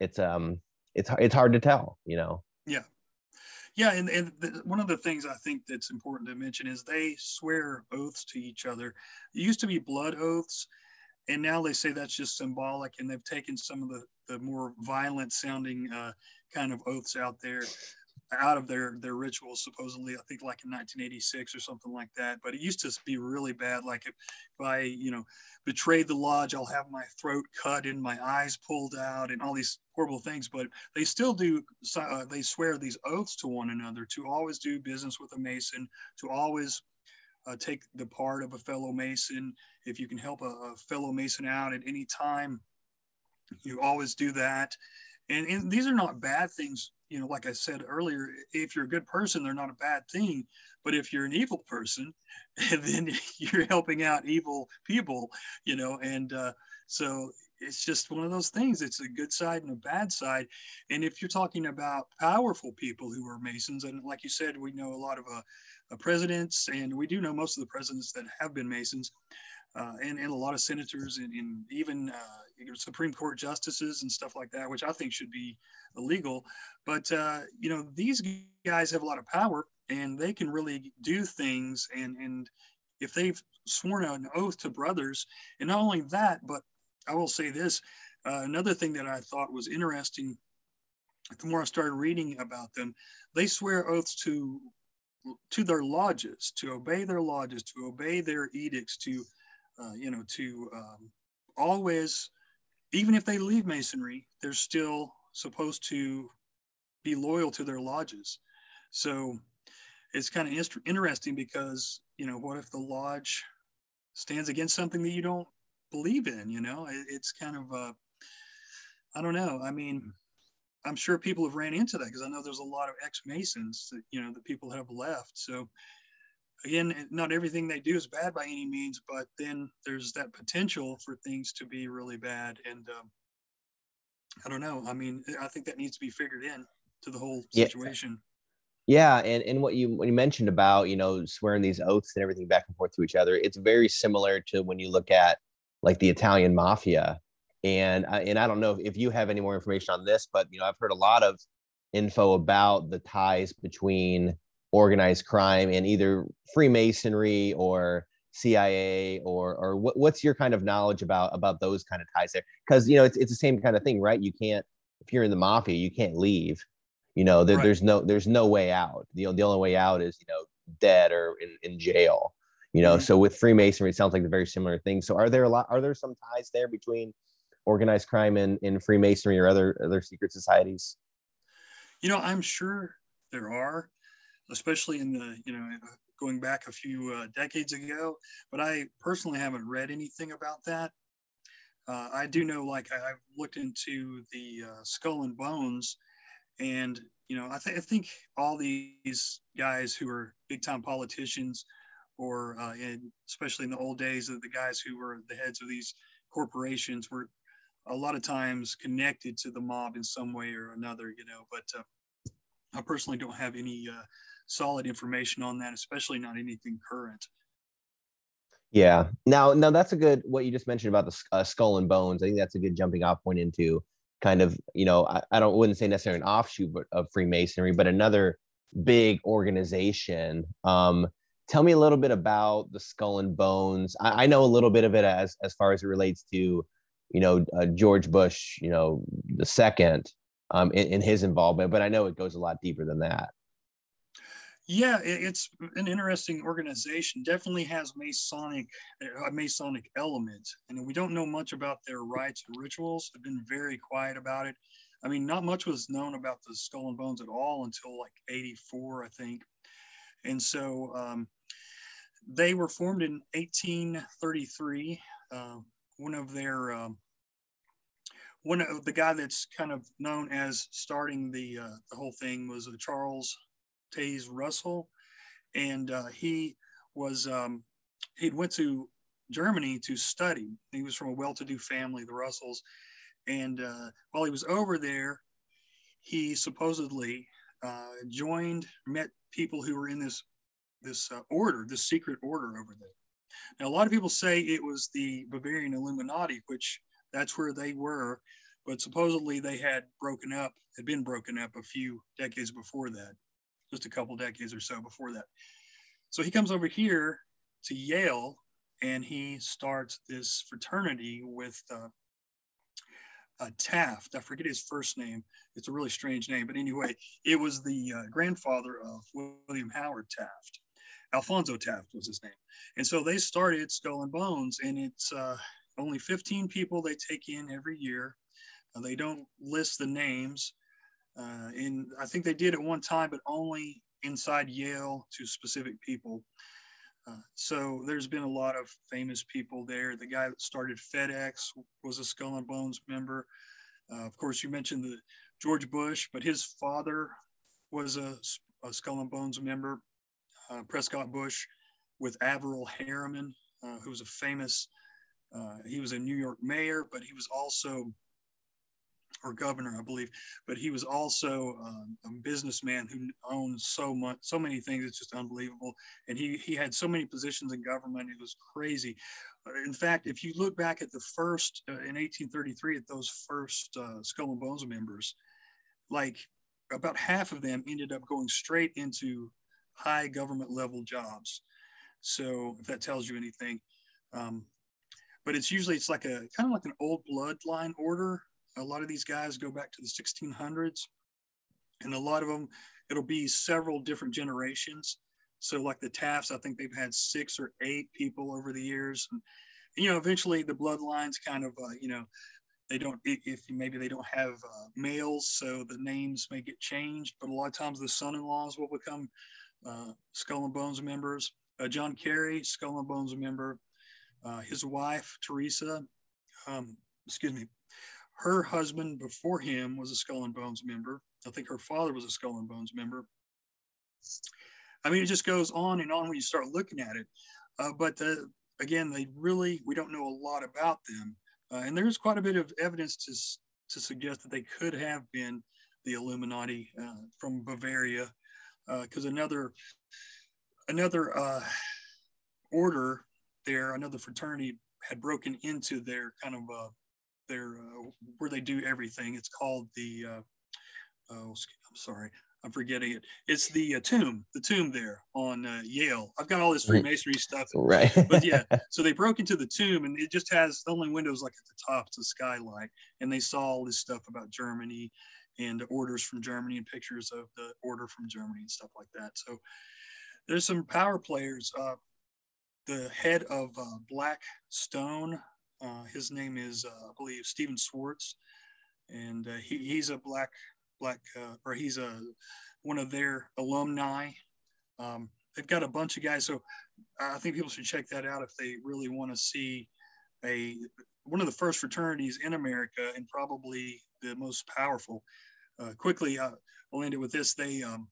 it's um it's it's hard to tell you know? Yeah. Yeah and, and the, one of the things i think that's important to mention is they swear oaths to each other. It used to be blood oaths and now they say that's just symbolic and they've taken some of the, the more violent sounding uh, kind of oaths out there out of their their rituals supposedly i think like in 1986 or something like that but it used to be really bad like if, if i you know betrayed the lodge i'll have my throat cut and my eyes pulled out and all these horrible things but they still do uh, they swear these oaths to one another to always do business with a mason to always uh, take the part of a fellow mason. If you can help a, a fellow mason out at any time you always do that. And, and these are not bad things you know, like I said earlier, if you're a good person, they're not a bad thing. But if you're an evil person, then you're helping out evil people, you know, and uh, so it's just one of those things. It's a good side and a bad side. And if you're talking about powerful people who are Masons, and like you said, we know a lot of uh, uh, presidents, and we do know most of the presidents that have been Masons, uh, and, and a lot of senators, and, and even uh, Supreme Court justices and stuff like that, which I think should be illegal. But uh, you know, these guys have a lot of power, and they can really do things. And and if they've sworn an oath to brothers, and not only that, but I will say this: uh, another thing that I thought was interesting. The more I started reading about them, they swear oaths to to their lodges, to obey their lodges, to obey their edicts, to uh, you know, to um, always, even if they leave masonry, they're still supposed to be loyal to their lodges. So it's kind of interesting because, you know, what if the lodge stands against something that you don't believe in? You know, it, it's kind of, uh, I don't know. I mean, I'm sure people have ran into that because I know there's a lot of ex Masons that, you know, the people have left. So, again, not everything they do is bad by any means, but then there's that potential for things to be really bad. And um, I don't know. I mean, I think that needs to be figured in to the whole situation. Yeah. yeah, and and what you when you mentioned about you know swearing these oaths and everything back and forth to each other, it's very similar to when you look at like the Italian mafia, and and I don't know if you have any more information on this, but you know I've heard a lot of info about the ties between organized crime and either Freemasonry or CIA or or what, what's your kind of knowledge about about those kind of ties there? Because you know it's it's the same kind of thing, right? You can't if you're in the mafia, you can't leave. You know, there, right. there's no there's no way out. The the only way out is you know dead or in, in jail. You know, mm-hmm. so with Freemasonry, it sounds like a very similar thing. So are there a lot? Are there some ties there between organized crime and, and Freemasonry or other other secret societies? You know, I'm sure there are, especially in the you know going back a few uh, decades ago, but I personally haven't read anything about that. Uh, I do know, like, I, have looked into the uh, Skull and Bones, and you know, I, th- I, think all these guys who are big time politicians, or uh, in, especially in the old days of the guys who were the heads of these corporations, were a lot of times connected to the mob in some way or another. You know, but uh, I personally don't have any uh, solid information on that, especially not anything current. Yeah. Now, now that's a good what you just mentioned about the uh, skull and bones. I think that's a good jumping off point into kind of you know I, I don't wouldn't say necessarily an offshoot of Freemasonry, but another big organization. Um, tell me a little bit about the skull and bones. I, I know a little bit of it as as far as it relates to you know uh, George Bush, you know the second um, in, in his involvement, but I know it goes a lot deeper than that. Yeah, it's an interesting organization. Definitely has Masonic a Masonic element, and we don't know much about their rites and rituals. They've been very quiet about it. I mean, not much was known about the Skull and Bones at all until like '84, I think. And so um, they were formed in 1833. Uh, one of their um, one of the guy that's kind of known as starting the uh, the whole thing was uh, Charles Taze Russell, and uh, he was um, he went to Germany to study. He was from a well-to-do family, the Russells, and uh, while he was over there, he supposedly uh, joined, met people who were in this this uh, order, this secret order over there. Now, a lot of people say it was the Bavarian Illuminati, which that's where they were, but supposedly they had broken up, had been broken up a few decades before that, just a couple decades or so before that. So he comes over here to Yale and he starts this fraternity with uh, uh, Taft. I forget his first name. It's a really strange name, but anyway, it was the uh, grandfather of William Howard Taft. Alphonso Taft was his name. And so they started Skull and Bones, and it's uh, only 15 people they take in every year. Uh, they don't list the names. Uh, and I think they did at one time, but only inside Yale to specific people. Uh, so there's been a lot of famous people there. The guy that started FedEx was a Skull and Bones member. Uh, of course, you mentioned the George Bush, but his father was a, a Skull and Bones member. Uh, Prescott Bush with Averell Harriman, uh, who was a famous, uh, he was a New York mayor, but he was also, or governor, I believe, but he was also um, a businessman who owned so much, so many things. It's just unbelievable. And he, he had so many positions in government. It was crazy. Uh, in fact, if you look back at the first, uh, in 1833, at those first uh, Skull and Bones members, like about half of them ended up going straight into high government level jobs. So if that tells you anything, um, but it's usually it's like a kind of like an old bloodline order. A lot of these guys go back to the 1600s, and a lot of them it'll be several different generations. So like the Tafts, I think they've had six or eight people over the years, and you know eventually the bloodlines kind of uh, you know they don't if maybe they don't have uh, males so the names may get changed but a lot of times the son-in-laws will become uh, Skull and Bones members. Uh, John Kerry, Skull and Bones member. Uh, his wife, Teresa, um, excuse me, her husband before him was a Skull and Bones member. I think her father was a Skull and Bones member. I mean, it just goes on and on when you start looking at it. Uh, but uh, again, they really, we don't know a lot about them. Uh, and there's quite a bit of evidence to, to suggest that they could have been the Illuminati uh, from Bavaria because uh, another another uh, order there, another fraternity had broken into their kind of their uh, where they do everything. It's called the uh, oh, I'm sorry, I'm forgetting it. It's the uh, tomb, the tomb there on uh, Yale. I've got all this Freemasonry stuff. Right. but yeah, so they broke into the tomb and it just has the only windows like at the top, it's a skylight. And they saw all this stuff about Germany and orders from Germany and pictures of the order from Germany and stuff like that. So there's some power players. Uh, the head of uh, Black Stone, uh, his name is, uh, I believe, Stephen Schwartz, and uh, he, he's a black black uh, or he's a one of their alumni. Um, they've got a bunch of guys, so I think people should check that out if they really want to see a one of the first fraternities in America and probably the most powerful uh, quickly, I'll end it with this. They um,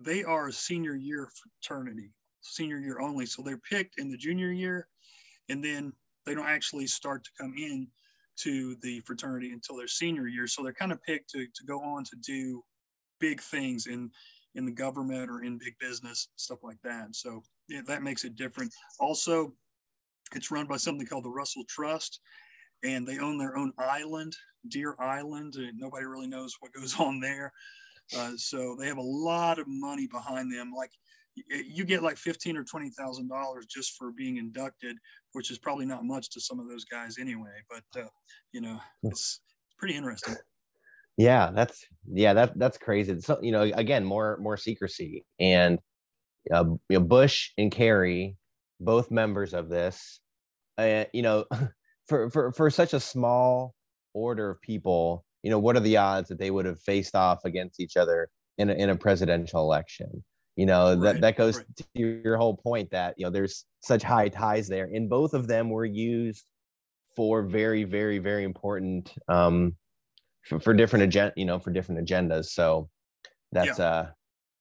they are a senior year fraternity, senior year only. So they're picked in the junior year, and then they don't actually start to come in to the fraternity until their senior year. So they're kind of picked to, to go on to do big things in in the government or in big business stuff like that. So yeah, that makes it different. Also, it's run by something called the Russell Trust, and they own their own island, Deer Island. And nobody really knows what goes on there. Uh, so they have a lot of money behind them. Like you get like fifteen or twenty thousand dollars just for being inducted, which is probably not much to some of those guys anyway. But uh, you know, it's pretty interesting. Yeah, that's yeah that that's crazy. So you know, again, more more secrecy and uh, you know, Bush and Kerry, both members of this. Uh, you know, for for for such a small order of people, you know, what are the odds that they would have faced off against each other in a, in a presidential election? You know, right, that that goes right. to your whole point that you know there's such high ties there, and both of them were used for very, very, very important um, for, for different agenda, you know, for different agendas. So that's yeah. uh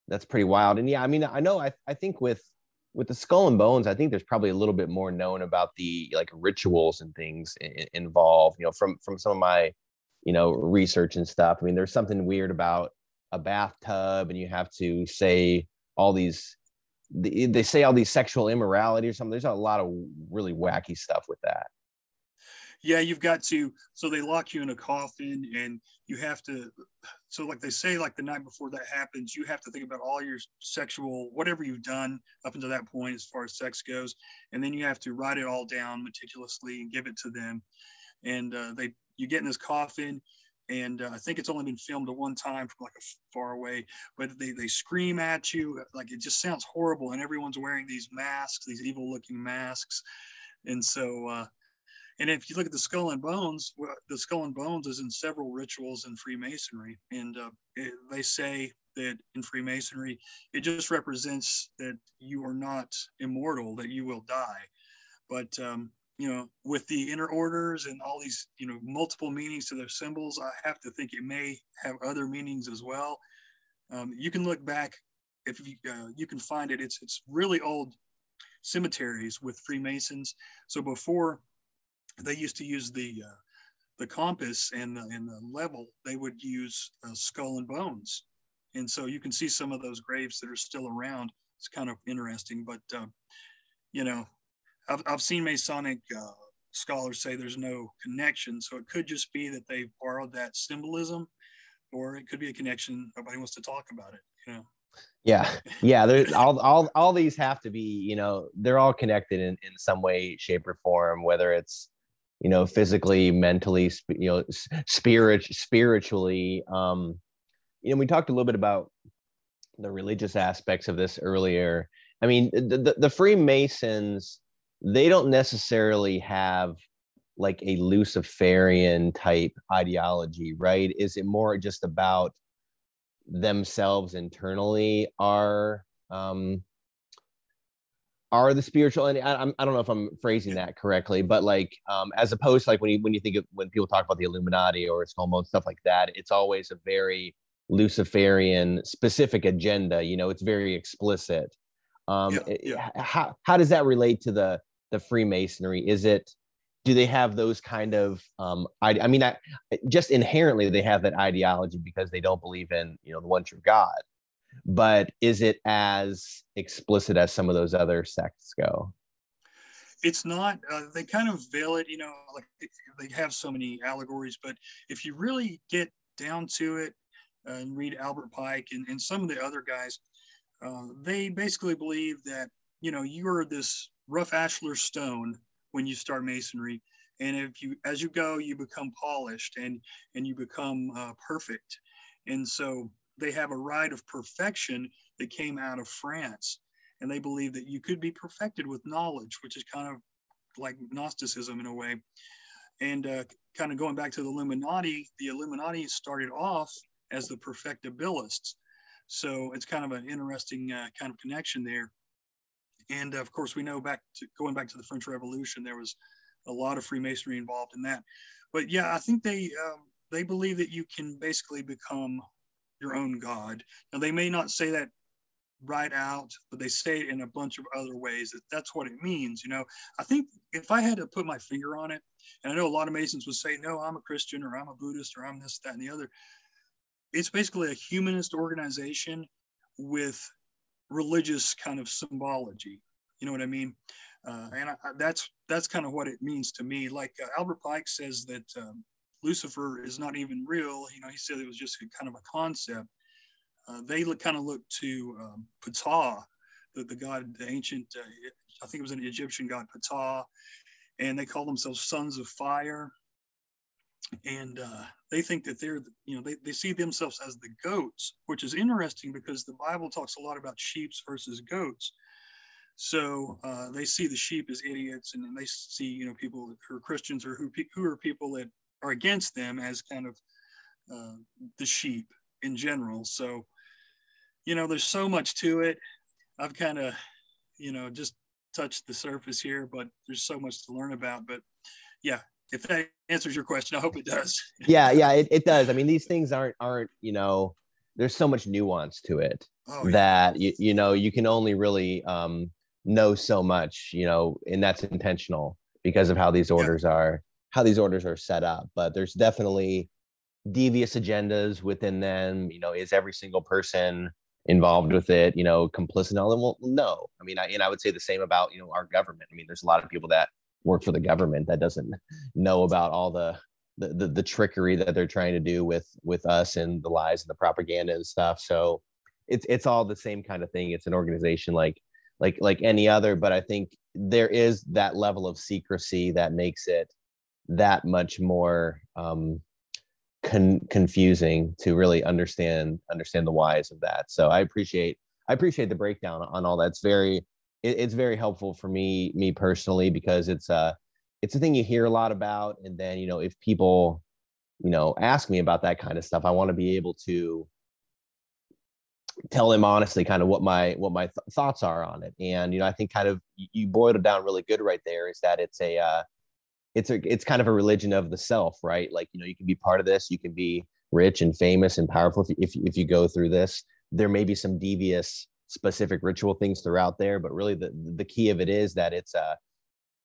that's pretty wild. And yeah, I mean, I know I I think with with the skull and bones i think there's probably a little bit more known about the like rituals and things I- involved you know from from some of my you know research and stuff i mean there's something weird about a bathtub and you have to say all these they, say all these sexual immorality or something. There's a lot of really wacky stuff with that. Yeah, you've got to. So they lock you in a coffin, and you have to. So, like they say, like the night before that happens, you have to think about all your sexual, whatever you've done up until that point, as far as sex goes, and then you have to write it all down meticulously and give it to them. And uh, they, you get in this coffin, and uh, I think it's only been filmed at one time from like a far away, but they, they scream at you like it just sounds horrible, and everyone's wearing these masks, these evil looking masks, and so uh, and if you look at the skull and bones, the skull and bones is in several rituals in Freemasonry, and uh, it, they say that in Freemasonry it just represents that you are not immortal, that you will die, but um, you know, with the inner orders and all these, you know, multiple meanings to their symbols, I have to think it may have other meanings as well. Um, you can look back if you, uh, you can find it. It's it's really old cemeteries with Freemasons. So before they used to use the uh, the compass and the, and the level, they would use uh, skull and bones, and so you can see some of those graves that are still around. It's kind of interesting, but uh, you know, I've, I've seen Masonic uh, scholars say there's no connection. So it could just be that they borrowed that symbolism, or it could be a connection. Nobody wants to talk about it, you know? Yeah, yeah. There's all, all, all these have to be, you know, they're all connected in, in some way, shape, or form. Whether it's, you know, physically, mentally, you know, spirit, spiritually. Um, you know, we talked a little bit about the religious aspects of this earlier. I mean, the, the, the Freemasons they don't necessarily have like a Luciferian type ideology, right? Is it more just about themselves internally? Are um, are the spiritual and I, I don't know if i'm phrasing that correctly but like um, as opposed to like when you when you think of when people talk about the illuminati or it's homo stuff like that it's always a very luciferian specific agenda you know it's very explicit um yeah, yeah. how how does that relate to the the Freemasonry? Is it do they have those kind of um I, I mean I just inherently they have that ideology because they don't believe in you know the one true God. But is it as explicit as some of those other sects go? It's not. Uh, they kind of veil it, you know, like they have so many allegories. But if you really get down to it and read Albert Pike and, and some of the other guys, uh, they basically believe that you know you are this rough ashlar stone when you start masonry. And if you as you go you become polished and and you become uh, perfect. And so they have a rite of perfection that came out of france. And they believe that you could be perfected with knowledge which is kind of like gnosticism in a way. And uh, kind of going back to the illuminati the illuminati started off as the perfectibilists. So it's kind of an interesting uh, kind of connection there and of course, we know back to going back to the French Revolution, there was a lot of Freemasonry involved in that. But yeah, I think they um, they believe that you can basically become your own god. Now they may not say that right out, but they say it in a bunch of other ways. That that's what it means. You know, I think if I had to put my finger on it, and I know a lot of Masons would say, no, I'm a Christian or I'm a Buddhist or I'm this, that, and the other. It's basically a humanist organization with religious kind of symbology. You know what I mean? Uh, and I, that's that's kind of what it means to me. Like uh, Albert Pike says that um, Lucifer is not even real. You know, he said it was just kind of a concept. Uh, they look, kind of look to um, Ptah, the, the god, the ancient, uh, I think it was an Egyptian god, Ptah, and they call themselves sons of fire and uh, they think that they're you know they, they see themselves as the goats which is interesting because the bible talks a lot about sheep versus goats. So uh, they see the sheep as idiots and they see you know people who are christians or who, who are people that are against them as kind of uh, the sheep in general. So you know there's so much to it. I've kind of you know just touched the surface here but there's so much to learn about but yeah if that answers your question, I hope it does. yeah, yeah, it, it does. I mean, these things aren't aren't you know, there's so much nuance to it oh, yeah. that you you know you can only really um, know so much, you know, and that's intentional because of how these orders yeah. are how these orders are set up. But there's definitely devious agendas within them. You know, is every single person involved with it, you know, complicit in all of them? Well, no. I mean, I, and I would say the same about, you know, our government. I mean, there's a lot of people that work for the government that doesn't know about all the, the, the, the trickery that they're trying to do with, with us and the lies and the propaganda and stuff. So it's, it's all the same kind of thing. It's an organization like, like, like any other, but I think there is that level of secrecy that makes it that much more, um, con- confusing to really understand understand the whys of that. So I appreciate I appreciate the breakdown on all that. It's very it, it's very helpful for me me personally because it's a it's a thing you hear a lot about, and then you know if people you know ask me about that kind of stuff, I want to be able to tell them honestly kind of what my what my th- thoughts are on it. And you know i think kind of you boiled it down really good right there is that it's a uh, it's a it's kind of a religion of the self right? Like you know you can be part of this you can be rich and famous and powerful if, if, if you go through this. There may be some devious specific ritual things throughout there but really the the key of it is that it's a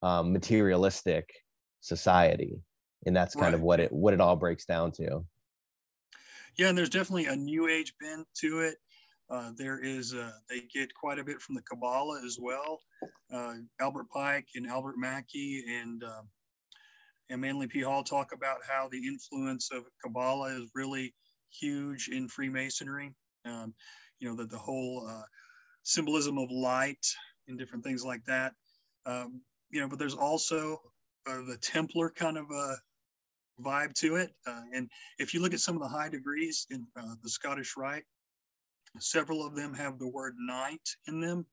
um, materialistic society and that's kind right. of what it what it all breaks down to yeah and there's definitely a new age bend to it uh, there is uh, they get quite a bit from the kabbalah as well uh, albert pike and albert mackey and um, and Manly P. Hall talk about how the influence of Kabbalah is really huge in Freemasonry. Um, you know, that the whole uh, symbolism of light and different things like that. Um, you know, but there's also uh, the Templar kind of a vibe to it. Uh, and if you look at some of the high degrees in uh, the Scottish Rite, several of them have the word knight in them.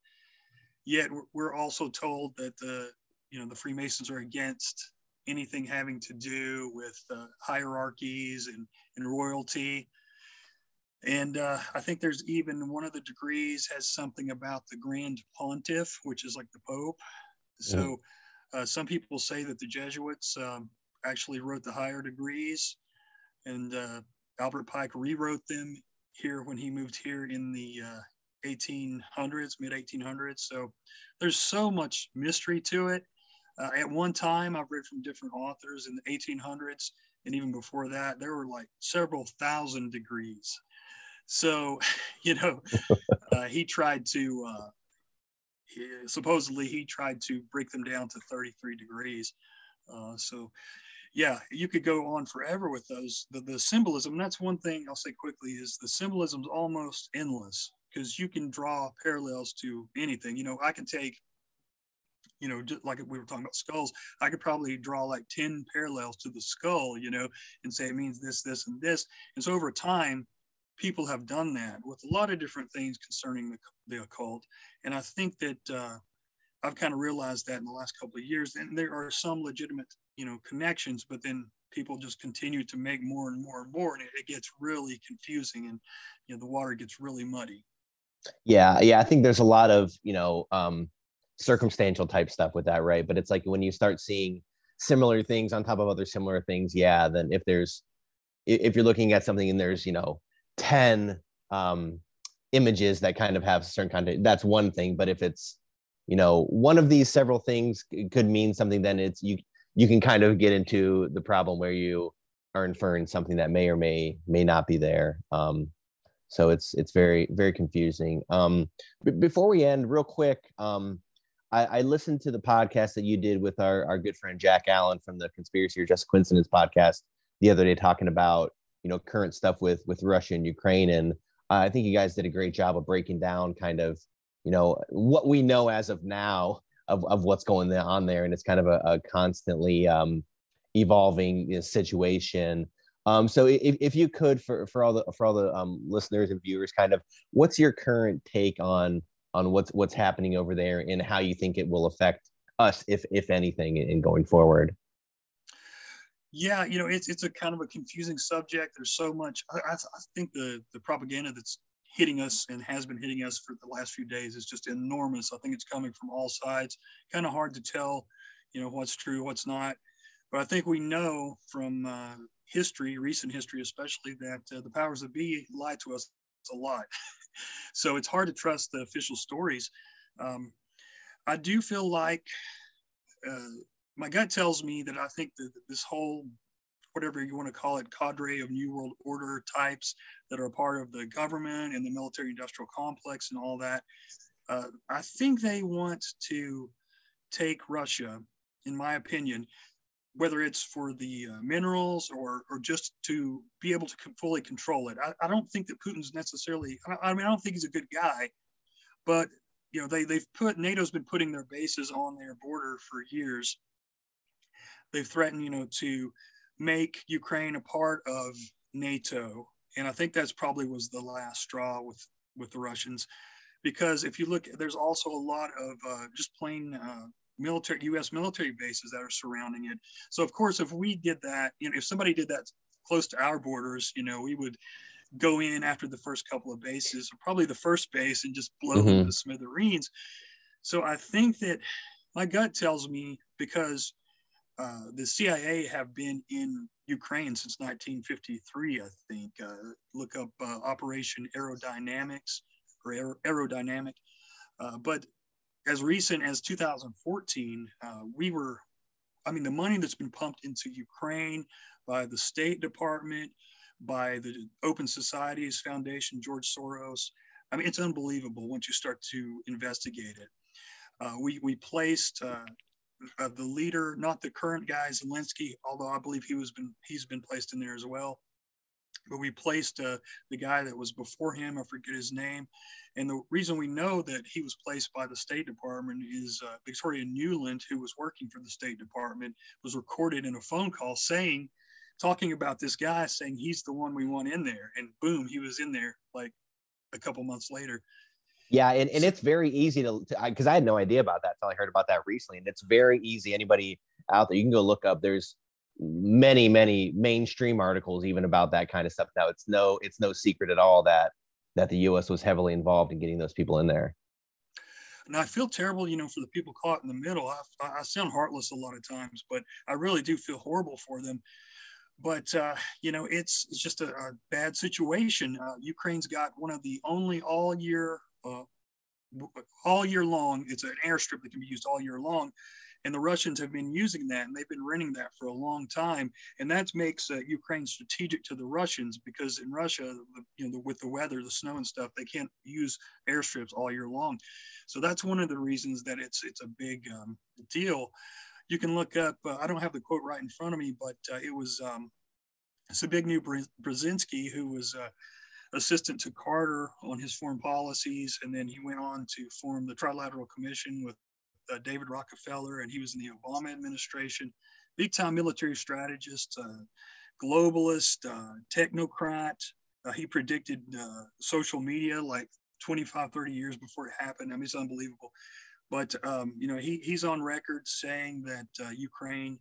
Yet we're also told that the you know the Freemasons are against anything having to do with uh, hierarchies and, and royalty. And uh, I think there's even one of the degrees has something about the Grand Pontiff, which is like the Pope. So uh, some people say that the Jesuits um, actually wrote the higher degrees, and uh, Albert Pike rewrote them here when he moved here in the 1800s, uh, mid 1800s. So there's so much mystery to it. Uh, at one time, I've read from different authors in the 1800s, and even before that, there were like several thousand degrees. So, you know, uh, he tried to, uh, he, supposedly, he tried to break them down to 33 degrees. Uh, so, yeah, you could go on forever with those. The, the symbolism, that's one thing I'll say quickly, is the symbolism is almost endless because you can draw parallels to anything. You know, I can take you know, just like we were talking about skulls, I could probably draw like 10 parallels to the skull, you know, and say it means this, this, and this. And so over time, people have done that with a lot of different things concerning the, the occult. And I think that uh, I've kind of realized that in the last couple of years. And there are some legitimate, you know, connections, but then people just continue to make more and more and more. And it, it gets really confusing and, you know, the water gets really muddy. Yeah. Yeah. I think there's a lot of, you know, um, circumstantial type stuff with that, right? But it's like when you start seeing similar things on top of other similar things, yeah, then if there's if you're looking at something and there's, you know, 10 um images that kind of have certain content, that's one thing. But if it's, you know, one of these several things could mean something, then it's you you can kind of get into the problem where you are inferring something that may or may may not be there. Um, so it's it's very very confusing. Um, b- before we end, real quick, um, I, I, listened to the podcast that you did with our, our good friend Jack Allen from the Conspiracy or Just Coincidence podcast the other day, talking about you know current stuff with with Russia and Ukraine, and I think you guys did a great job of breaking down kind of you know what we know as of now of, of what's going on there, and it's kind of a, a constantly um, evolving you know, situation. Um, so if, if you could for, for all the for all the um, listeners and viewers, kind of what's your current take on on what's what's happening over there and how you think it will affect us, if if anything, in going forward. Yeah, you know, it's it's a kind of a confusing subject. There's so much. I, I, think the the propaganda that's hitting us and has been hitting us for the last few days is just enormous. I think it's coming from all sides. Kind of hard to tell, you know, what's true, what's not. But I think we know from uh, history, recent history especially, that uh, the powers that be lie to us a lot. so it's hard to trust the official stories. Um, I do feel like uh, my gut tells me that I think that this whole whatever you want to call it, cadre of New World Order types that are part of the government and the military industrial complex and all that. Uh, I think they want to take Russia, in my opinion, whether it's for the uh, minerals or or just to be able to fully control it. I, I don't think that Putin's necessarily. I, I, mean, I don't think he's a good guy, but you know, they they've put NATO's been putting their bases on their border for years. They've threatened, you know, to make Ukraine a part of NATO, and I think that's probably was the last straw with with the Russians, because if you look, there's also a lot of uh, just plain uh, military U.S. military bases that are surrounding it. So of course, if we did that, you know, if somebody did that close to our borders, you know, we would go in after the first couple of bases, or probably the first base, and just blow mm-hmm. them to smithereens. So I think that my gut tells me because uh, the CIA have been in Ukraine since 1953, I think. Uh, look up uh, Operation Aerodynamics or Aer- Aerodynamic. Uh, but as recent as 2014, uh, we were, I mean, the money that's been pumped into Ukraine by the State Department, by the Open Societies Foundation, George Soros. I mean, it's unbelievable once you start to investigate it. Uh, we, we placed uh, uh, the leader, not the current guy, Zelensky, although I believe he was been he's been placed in there as well but we placed uh, the guy that was before him. I forget his name. And the reason we know that he was placed by the State Department is uh, Victoria Nuland, who was working for the State Department, was recorded in a phone call saying, talking about this guy, saying he's the one we want in there. And boom, he was in there like a couple months later. Yeah, and, and it's very easy to because I, had no idea about that until I heard about that recently. And it's very easy. Anybody out there, you can go look up. There's many many mainstream articles even about that kind of stuff now it's no it's no secret at all that that the us was heavily involved in getting those people in there and i feel terrible you know for the people caught in the middle i, I sound heartless a lot of times but i really do feel horrible for them but uh, you know it's it's just a, a bad situation uh, ukraine's got one of the only all year uh, all year long it's an airstrip that can be used all year long and the Russians have been using that, and they've been renting that for a long time, and that makes uh, Ukraine strategic to the Russians because in Russia, you know, with the weather, the snow and stuff, they can't use airstrips all year long. So that's one of the reasons that it's it's a big um, deal. You can look up. Uh, I don't have the quote right in front of me, but uh, it was um, Zbigniew Brzezinski, who was uh, assistant to Carter on his foreign policies, and then he went on to form the Trilateral Commission with uh, David Rockefeller, and he was in the Obama administration. Big time military strategist, uh, globalist, uh, technocrat. Uh, he predicted uh, social media like 25, 30 years before it happened. I mean, it's unbelievable. But, um, you know, he, he's on record saying that Ukraine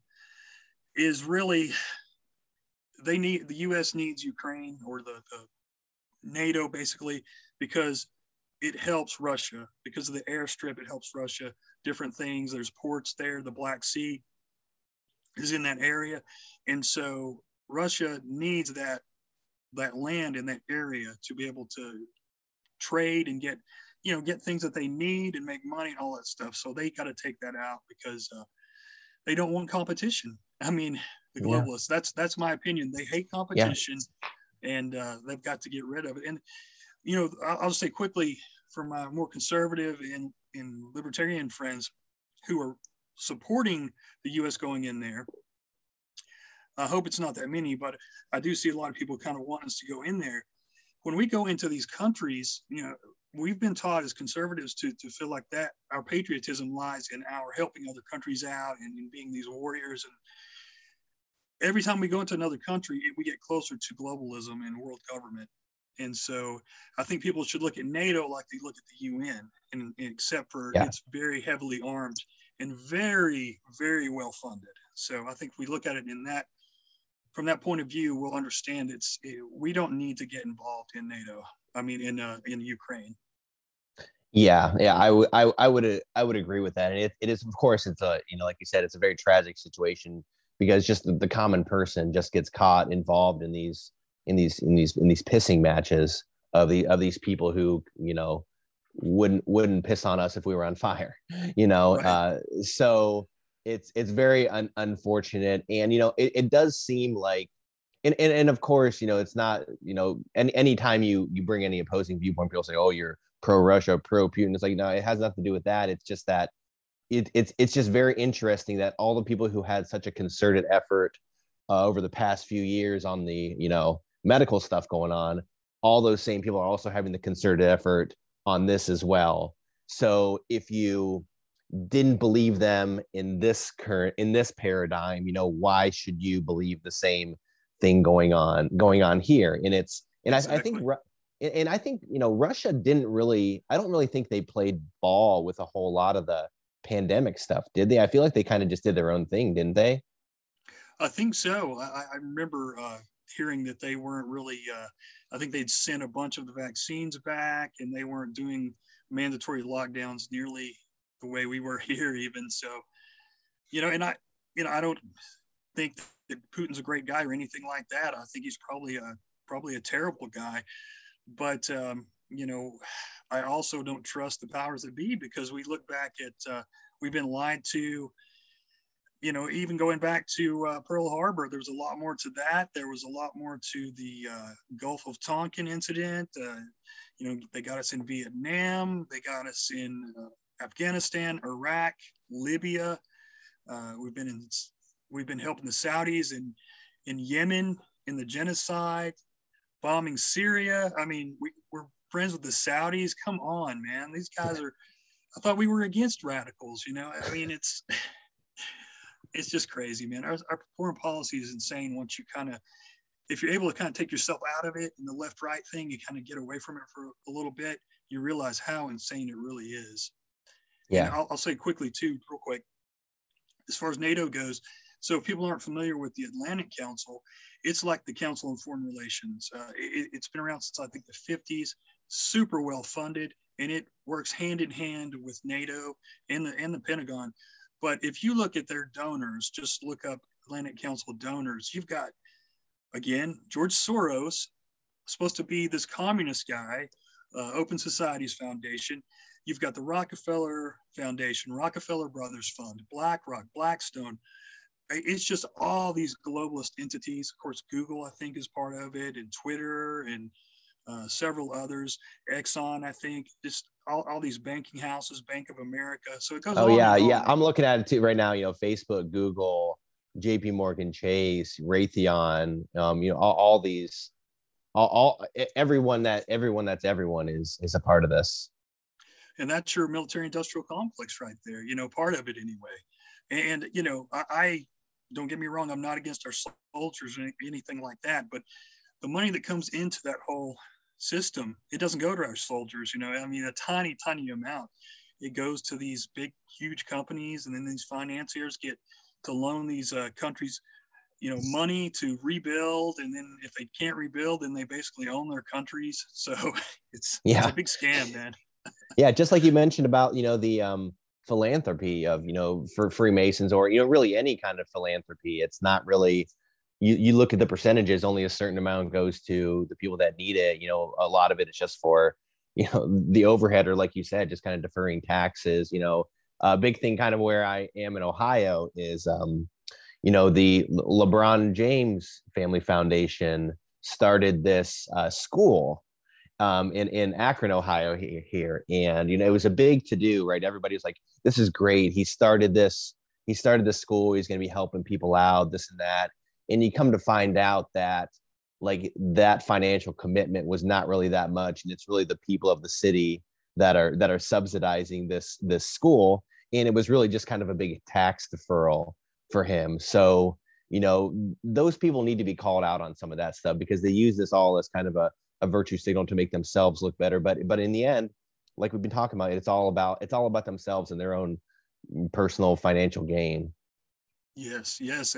is really, they need, the U.S. needs Ukraine or the, the NATO basically because it helps Russia because of the airstrip. It helps Russia different things. There's ports there. The Black Sea is in that area, and so Russia needs that that land in that area to be able to trade and get you know get things that they need and make money and all that stuff. So they got to take that out because uh, they don't want competition. I mean, the globalists. Yeah. That's that's my opinion. They hate competition, yeah. And uh, they've got to get rid of it. And you know, I'll, I'll say quickly for my more conservative and and libertarian friends who are supporting the U.S. going in there. I hope it's not that many, but I do see a lot of people kind of want us to go in there. When we go into these countries, you know, we've been taught as conservatives to, to feel like that our patriotism lies in our helping other countries out and in being these warriors. And every time we go into another country, we get closer to globalism and world government. And so I think people should look at NATO like they look at the UN, and, and except for yeah. it's very heavily armed and very, very well funded. So I think we look at it in that, from that point of view, we'll understand it's it, we don't need to get involved in NATO. I mean, in uh, in Ukraine. Yeah, yeah, I would, I, I would, I would agree with that. And it, it is, of course, it's a, you know, like you said, it's a very tragic situation because just the, the common person just gets caught involved in these in these in these in these pissing matches of the of these people who you know wouldn't wouldn't piss on us if we were on fire you know right. uh, so it's it's very un- unfortunate. And you know it, it does seem like and, and and of course you know it's not you know any anytime you you bring any opposing viewpoint people say oh you're pro russia pro putin it's like no it has nothing to do with that. It's just that it, it's it's just very interesting that all the people who had such a concerted effort uh, over the past few years on the you know medical stuff going on all those same people are also having the concerted effort on this as well so if you didn't believe them in this current in this paradigm you know why should you believe the same thing going on going on here and it's and. I, I, think and i think you know russia didn't really i don't really think they played ball with a whole lot of the pandemic stuff did they? I feel like they kind of just did their own thing didn't they? I think so. I, I remember uh, hearing that they weren't really uh, i think they'd sent a bunch of the vaccines back and they weren't doing mandatory lockdowns nearly the way we were here even so you know and i you know i don't think that putin's a great guy or anything like that. I think he's probably a probably a terrible guy but um, you know i also don't trust the powers that be because we look back at uh, we've been lied to you know even going back to uh, pearl harbor there's a lot more to that there was a lot more to the uh, gulf of tonkin incident uh, you know they got us in vietnam they got us in uh, Afghanistan, Iraq, Libya. Uh, we've been in, we've been helping the Saudis in in Yemen in the genocide, bombing Syria. I mean, we, friends with the Saudis. Come on, man, these guys are. I thought we were against radicals. You know, I mean, it's it's just crazy, man. Our, our foreign policy is insane. Once you kind of if you're able to kind of take yourself out of it and the left right thing, you kind of get away from it for a little bit, you realize how insane it really is. Yeah. I'll, I'll, say quickly too, real quick, as far as NATO goes. So if people aren't familiar with the Atlantic Council, it's like the Council on Foreign Relations. Uh, it, has been around since I think the 50s, super well funded, and it works hand in hand with NATO and the and the Pentagon. But if you look at their donors, just look up Atlantic Council donors. You've got again George Soros, supposed to be this communist guy, uh, Open Societies Foundation. You've got the Rockefeller Foundation, Rockefeller Brothers Fund, BlackRock, Blackstone. It's just all these globalist entities. Of course, Google, I think, is part of it, and Twitter, and uh, several others. Exxon, I think, just all, all these banking houses, Bank of America. So it goes. Oh yeah, yeah. I'm looking at it too right now. You know, Facebook, Google, J.P. Morgan Chase, Raytheon. Um, you know, all, all these, all, all everyone that everyone that's everyone is is a part of this and that's your military industrial complex right there you know part of it anyway and you know I, I don't get me wrong i'm not against our soldiers or anything like that but the money that comes into that whole system it doesn't go to our soldiers you know i mean a tiny tiny amount it goes to these big huge companies and then these financiers get to loan these uh, countries you know money to rebuild and then if they can't rebuild then they basically own their countries so it's, yeah. it's a big scam man yeah, just like you mentioned about you know the um, philanthropy of you know for Freemasons or you know really any kind of philanthropy. It's not really you you look at the percentages. Only a certain amount goes to the people that need it. You know, a lot of it is just for you know the overhead or like you said, just kind of deferring taxes. You know, a big thing kind of where I am in Ohio is um, you know the LeBron James Family Foundation started this uh, school um, in in Akron, Ohio here, and you know it was a big to do, right? Everybody's like, "This is great." He started this. He started this school. He's going to be helping people out, this and that. And you come to find out that like that financial commitment was not really that much, and it's really the people of the city that are that are subsidizing this this school, and it was really just kind of a big tax deferral for him. So you know those people need to be called out on some of that stuff because they use this all as kind of a a virtue signal to make themselves look better. But but in the end, like we've been talking about, it's all about it's all about themselves and their own personal financial gain. Yes, yes,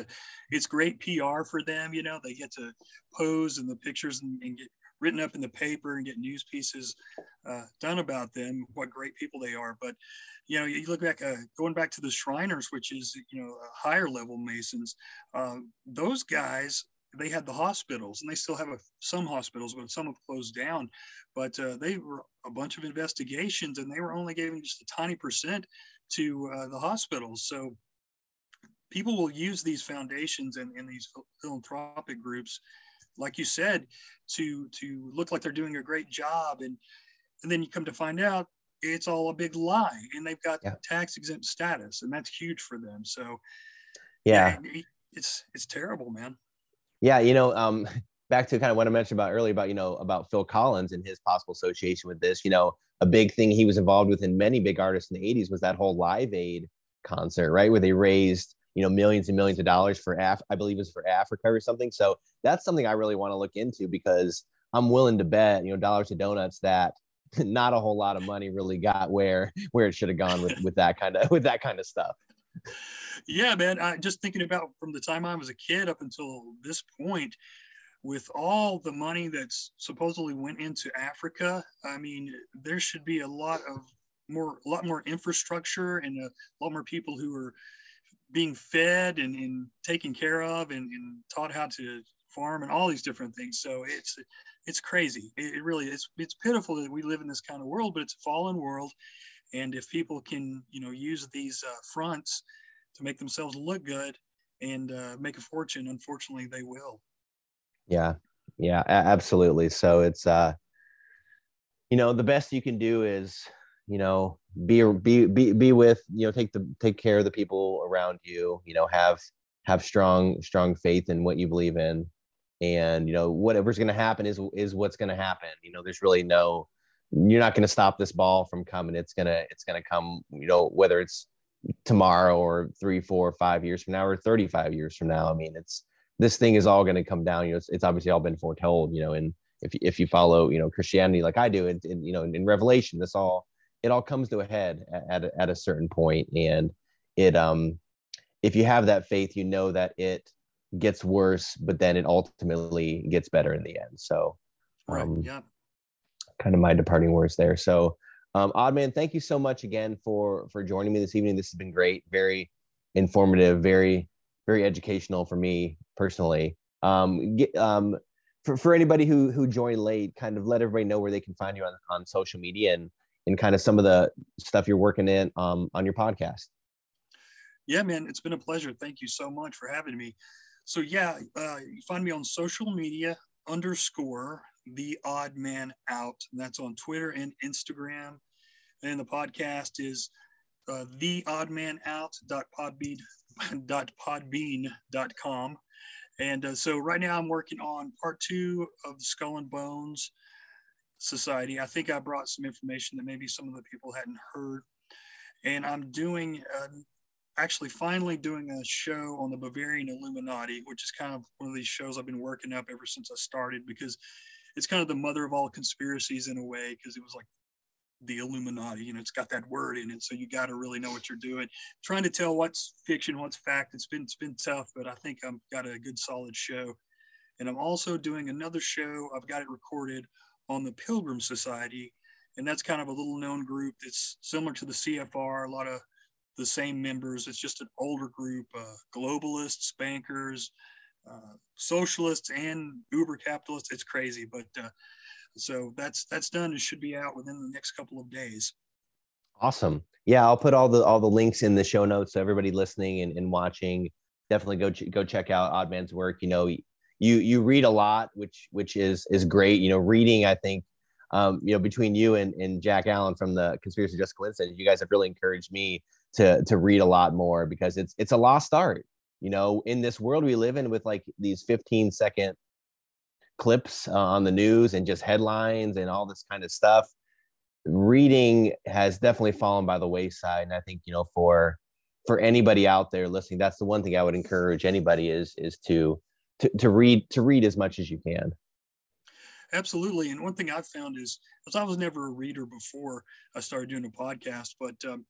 it's great PR for them. You know, they get to pose in the pictures and, and get written up in the paper and get news pieces uh, done about them. What great people they are. But you know, you look back, uh, going back to the Shriners, which is you know higher level Masons. Uh, those guys they had the hospitals and they still have a, some hospitals but some have closed down but uh, they were a bunch of investigations and they were only giving just a tiny percent to uh, the hospitals so people will use these foundations and, and these philanthropic groups, like you said, to to look like they're doing a great job, and and then you come to find out it's all a big lie, and they've got yeah. tax exempt status, and that's huge for them. So, yeah, it's it's terrible, man. Yeah, you know, um, back to kind of what I mentioned about earlier about you know about Phil Collins and his possible association with this. You know, a big thing he was involved with in many big artists in the '80s was that whole Live Aid concert, right, where they raised you know millions and millions of dollars for Af- I believe was for Africa or something. So that's something I really want to look into because I'm willing to bet you know dollars to donuts that not a whole lot of money really got where where it should have gone with with that kind of with that kind of stuff. Yeah, man. I just thinking about from the time I was a kid up until this point, with all the money that's supposedly went into Africa, I mean, there should be a lot of more, a lot more infrastructure and a lot more people who are being fed and, and taken care of and, and taught how to farm and all these different things. So it's it's crazy. It, it really it's it's pitiful that we live in this kind of world, but it's a fallen world. And if people can, you know, use these uh, fronts to make themselves look good and uh, make a fortune, unfortunately, they will. Yeah, yeah, absolutely. So it's uh, you know, the best you can do is you know be be be be with you know take the take care of the people around you you know have have strong strong faith in what you believe in. And you know whatever's going to happen is is what's going to happen. You know there's really no you're not going to stop this ball from coming. It's going to it's going to come you know whether it's tomorrow or three four five years from now or 35 years from now. I mean it's this thing is all going to come down. You know it's, it's obviously all been foretold you know and if, if you follow you know christianity like i do and, you know in, in revelation this all it all comes to a head at, at, a, at a certain point and it um if you have that faith you know that it gets worse but then it ultimately gets better in the end. So um, right. yeah. kind of my departing words there. So um oddman thank you so much again for for joining me this evening. This has been great. Very informative very very educational for me personally. Um get, um for, for anybody who who joined late kind of let everybody know where they can find you on, on social media and and kind of some of the stuff you're working in um, on your podcast. Yeah, man, it's been a pleasure. Thank you so much for having me. So yeah, uh, you find me on social media underscore the odd man out. And that's on Twitter and Instagram. And the podcast is uh, the odd man out dot podbean dot com. And uh, so right now I'm working on part two of the Skull and Bones Society. I think I brought some information that maybe some of the people hadn't heard. And I'm doing, uh, actually, finally doing a show on the Bavarian Illuminati, which is kind of one of these shows I've been working up ever since I started because it's kind of the mother of all conspiracies in a way, because it was like the Illuminati. You know, it's got that word in it, so you got to really know what you're doing. Trying to tell what's fiction, what's fact. It's been it's been tough, but I think I've got a good solid show. And I'm also doing another show. I've got it recorded on the Pilgrim Society. And that's kind of a little known group that's similar to the CFR, a lot of the same members. It's just an older group, uh, globalists, bankers, uh, socialists, and uber capitalists. It's crazy, but uh, so that's that's done. It should be out within the next couple of days. Awesome. Yeah, I'll put all the all the links in the show notes so everybody listening and, and watching definitely go ch- go check out Oddman's work. You know, you you read a lot, which which is is great. You know, reading I think um, you know between you and, and Jack Allen from the Conspiracy Just Coincidence, you guys have really encouraged me to to read a lot more because it's it's a lost art. You know, in this world we live in with like these 15 second clips uh, on the news and just headlines and all this kind of stuff reading has definitely fallen by the wayside and i think you know for for anybody out there listening that's the one thing i would encourage anybody is is to to, to read to read as much as you can. Absolutely. And one thing i've found is because i was never a reader before i started doing a podcast but um,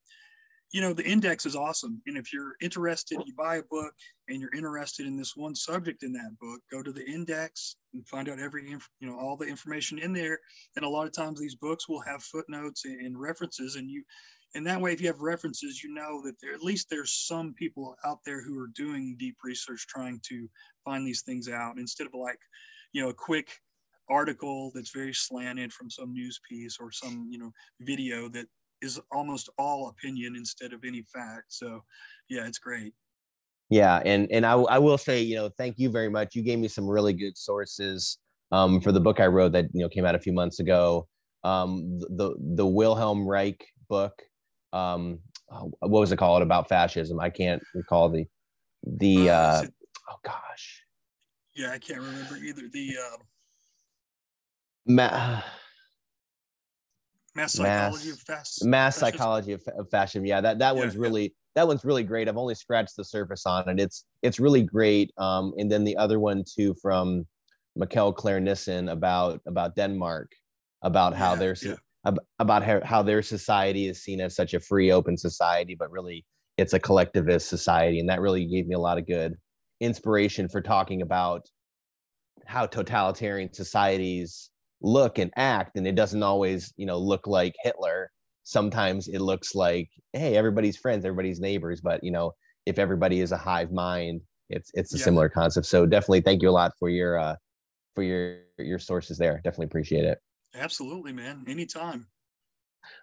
you know the index is awesome. And if you're interested you buy a book and you're interested in this one subject in that book go to the index and find out every you know all the information in there. And a lot of times these books will have footnotes and references and you and that way if you have references you know that there at least there's some people out there who are doing deep research trying to find these things out instead of like you know a quick article that's very slanted from some news piece or some you know video that is almost all opinion instead of any fact so yeah it's great Yeah, and and I, I will say, you know, thank you very much. You gave me some really good sources um, for the book I wrote that you know came out a few months ago. Um, the the Wilhelm Reich book. Um, oh, what was it called about fascism? I can't recall the the. Uh, uh, oh gosh. Yeah, I can't remember either. The uh, Ma- mass psychology mass, of fast mass fascism. psychology of, of fashion. Yeah, that that yeah, one's really yeah. that one's really great. I've only scratched the surface on it. It's it's really great. Um, and then the other one too from Mikkel Claire Nissen about about Denmark, about how yeah, there's about how, how their society is seen as such a free, open society, but really it's a collectivist society, and that really gave me a lot of good inspiration for talking about how totalitarian societies look and act and it doesn't always you know look like hitler. Sometimes it looks like hey everybody's friends everybody's neighbors but you know if everybody is a hive mind it's it's a yeah. similar concept. So definitely thank you a lot for your uh for your your sources there. Definitely appreciate it. Absolutely man. Anytime.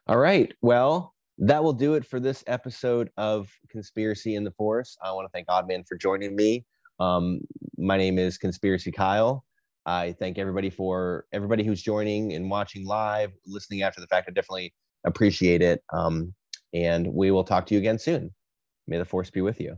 All right. Well that will do it for this episode of conspiracy in the force i want to thank oddman for joining me um my name is conspiracy kyle I thank everybody for everybody who's joining and watching live, listening after the fact. I definitely appreciate it. Um, and we will talk to you again soon. May the force be with you.